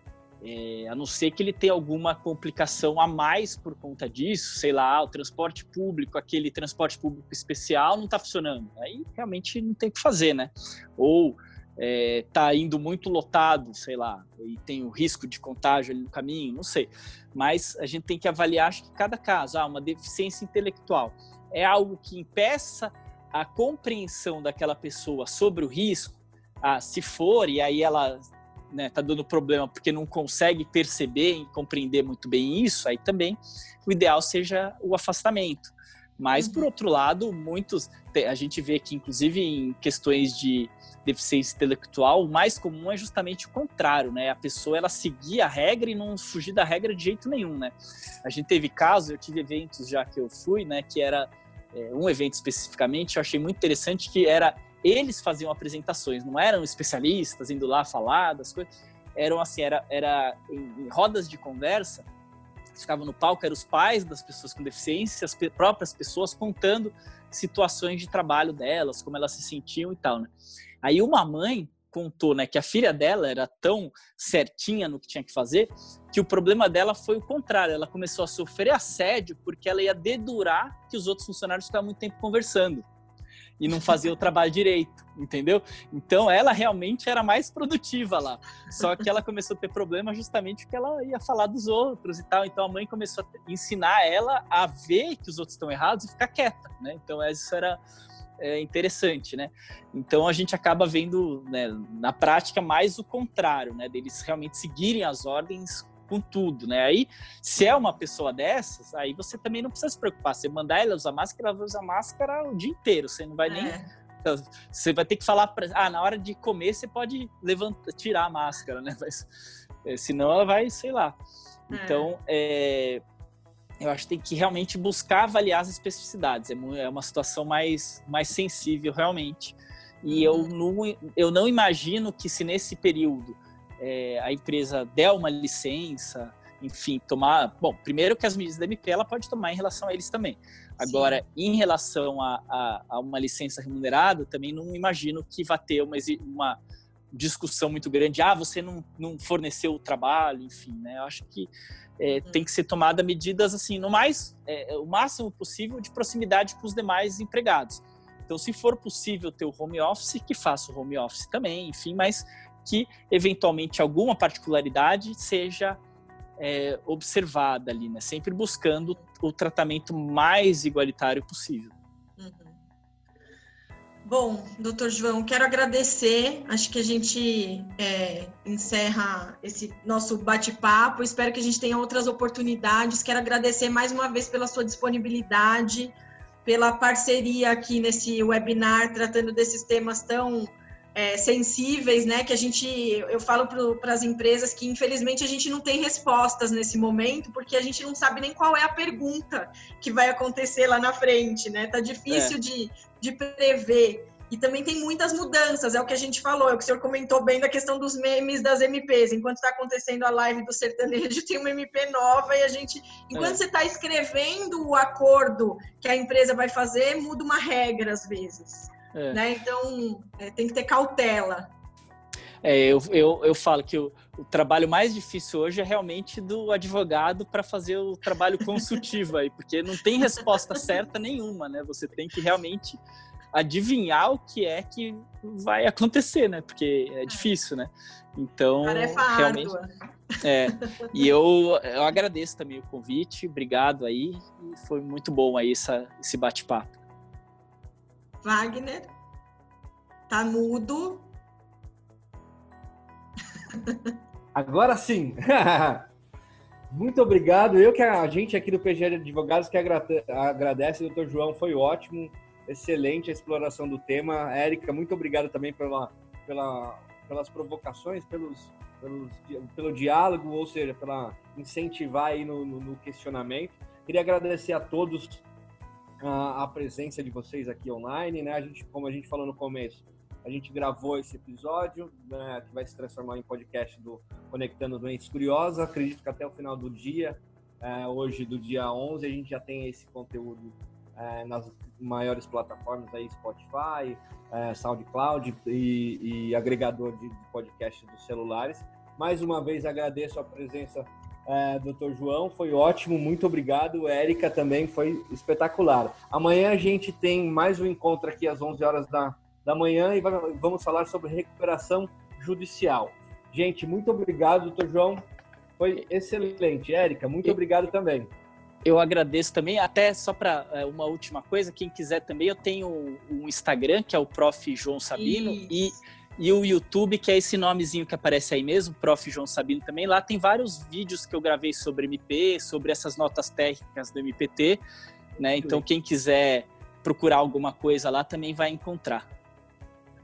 É, a não ser que ele tenha alguma complicação a mais por conta disso, sei lá, o transporte público, aquele transporte público especial não está funcionando. Aí realmente não tem o que fazer, né? Ou está é, indo muito lotado, sei lá, e tem o risco de contágio ali no caminho, não sei. Mas a gente tem que avaliar, acho que cada caso, ah, uma deficiência intelectual é algo que impeça a compreensão daquela pessoa sobre o risco, ah, se for, e aí ela né, tá dando problema porque não consegue perceber e compreender muito bem isso, aí também o ideal seja o afastamento. Mas, por uhum. outro lado, muitos. A gente vê que, inclusive, em questões de deficiência intelectual, o mais comum é justamente o contrário, né? A pessoa ela seguir a regra e não fugir da regra de jeito nenhum, né? A gente teve casos, eu tive eventos já que eu fui, né? Que era é, um evento especificamente, eu achei muito interessante que era eles faziam apresentações, não eram especialistas indo lá falar das coisas, eram assim, era, era em, em rodas de conversa, ficavam no palco, eram os pais das pessoas com deficiência, as próprias pessoas contando situações de trabalho delas, como elas se sentiam e tal, né? Aí uma mãe contou, né, que a filha dela era tão certinha no que tinha que fazer, que o problema dela foi o contrário, ela começou a sofrer assédio porque ela ia dedurar que os outros funcionários ficavam muito tempo conversando e não fazia o trabalho direito, entendeu? Então ela realmente era mais produtiva lá. Só que ela começou a ter problema justamente porque ela ia falar dos outros e tal. Então a mãe começou a ensinar ela a ver que os outros estão errados e ficar quieta, né? Então isso era é, interessante, né? Então a gente acaba vendo né, na prática mais o contrário, né? Deles realmente seguirem as ordens com tudo, né? Aí, se é uma pessoa dessas, aí você também não precisa se preocupar. Você mandar ela usar máscara, ela vai usar máscara o dia inteiro. Você não vai nem. É. Você vai ter que falar para. Ah, na hora de comer, você pode levantar, tirar a máscara, né? Mas, é, senão ela vai, sei lá. É. Então, é, eu acho que tem que realmente buscar avaliar as especificidades. É, é uma situação mais, mais sensível, realmente. E eu não, eu não imagino que se nesse período é, a empresa der uma licença, enfim, tomar. Bom, primeiro que as medidas da MP ela pode tomar em relação a eles também. Agora, Sim. em relação a, a, a, uma licença remunerada, também não imagino que vá ter uma, uma discussão muito grande. Ah, você não, não forneceu o trabalho, enfim, né? Eu acho que é, uhum. tem que ser tomada medidas assim, no mais, é, o máximo possível de proximidade com os demais empregados. Então, se for possível ter o home office, que faça o home office também, enfim, mas que eventualmente alguma particularidade seja é, observada ali, né? Sempre buscando o tratamento mais igualitário possível. Uhum. Bom, doutor João, quero agradecer. Acho que a gente é, encerra esse nosso bate-papo. Espero que a gente tenha outras oportunidades. Quero agradecer mais uma vez pela sua disponibilidade, pela parceria aqui nesse webinar, tratando desses temas tão é, sensíveis, né? Que a gente, eu falo para as empresas que infelizmente a gente não tem respostas nesse momento, porque a gente não sabe nem qual é a pergunta que vai acontecer lá na frente, né? Tá difícil é. de, de prever. E também tem muitas mudanças, é o que a gente falou, é o que o senhor comentou bem da questão dos memes das MPs. Enquanto está acontecendo a live do sertanejo, tem uma MP nova e a gente. Enquanto é. você está escrevendo o acordo que a empresa vai fazer, muda uma regra às vezes. É. Né? Então, é, tem que ter cautela. É, eu, eu, eu falo que o, o, trabalho mais difícil hoje é realmente do advogado para fazer o trabalho consultivo aí, porque não tem resposta certa nenhuma, né? Você tem que realmente adivinhar o que é que vai acontecer, né? Porque é difícil, né? Então, Tarefa realmente. Árdua. É, e eu, eu agradeço também o convite, obrigado aí, e foi muito bom aí essa, esse bate-papo. Wagner, tá mudo. Agora sim. Muito obrigado. Eu que a gente aqui do PG de Advogados que agradece, doutor João, foi ótimo, excelente a exploração do tema. Érica, muito obrigado também pela, pela, pelas provocações, pelos, pelos, pelo diálogo, ou seja, pela incentivar aí no, no, no questionamento. Queria agradecer a todos a, presença de vocês aqui online, né? A gente, como a gente falou no começo, a gente gravou esse episódio, né, que vai se transformar em podcast do Conectando Doentes Curiosas. Acredito que até o final do dia, é, hoje do dia 11, a gente já tem esse conteúdo é, nas maiores plataformas aí, Spotify, é, SoundCloud e, e agregador de, de podcast dos celulares. Mais uma vez agradeço a presença é, doutor João, foi ótimo, muito obrigado. Érica também foi espetacular. Amanhã a gente tem mais um encontro aqui às 11 horas da, da manhã e vamos falar sobre recuperação judicial. Gente, muito obrigado, doutor João. Foi excelente. Érica, muito eu, obrigado também. Eu agradeço também. Até só para é, uma última coisa, quem quiser também, eu tenho um Instagram, que é o Prof. João Sabino, Isso. e e o YouTube, que é esse nomezinho que aparece aí mesmo, Prof. João Sabino também. Lá tem vários vídeos que eu gravei sobre MP, sobre essas notas técnicas do MPT, né? Então, quem quiser procurar alguma coisa lá também vai encontrar.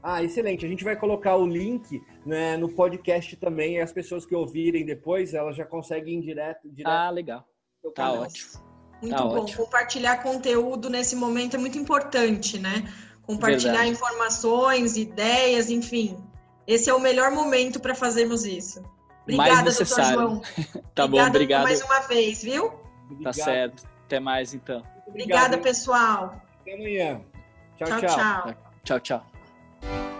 Ah, excelente. A gente vai colocar o link né, no podcast também. E as pessoas que ouvirem depois, elas já conseguem ir direto. direto ah, legal. Tá ótimo. Muito tá bom. Ótimo. Compartilhar conteúdo nesse momento é muito importante, né? Compartilhar Verdade. informações, ideias, enfim. Esse é o melhor momento para fazermos isso. Obrigada, doutor João. tá bom, obrigado. mais uma vez, viu? Tá certo. Até mais, então. Obrigada, pessoal. Até amanhã. tchau. Tchau, tchau. Tchau, tchau.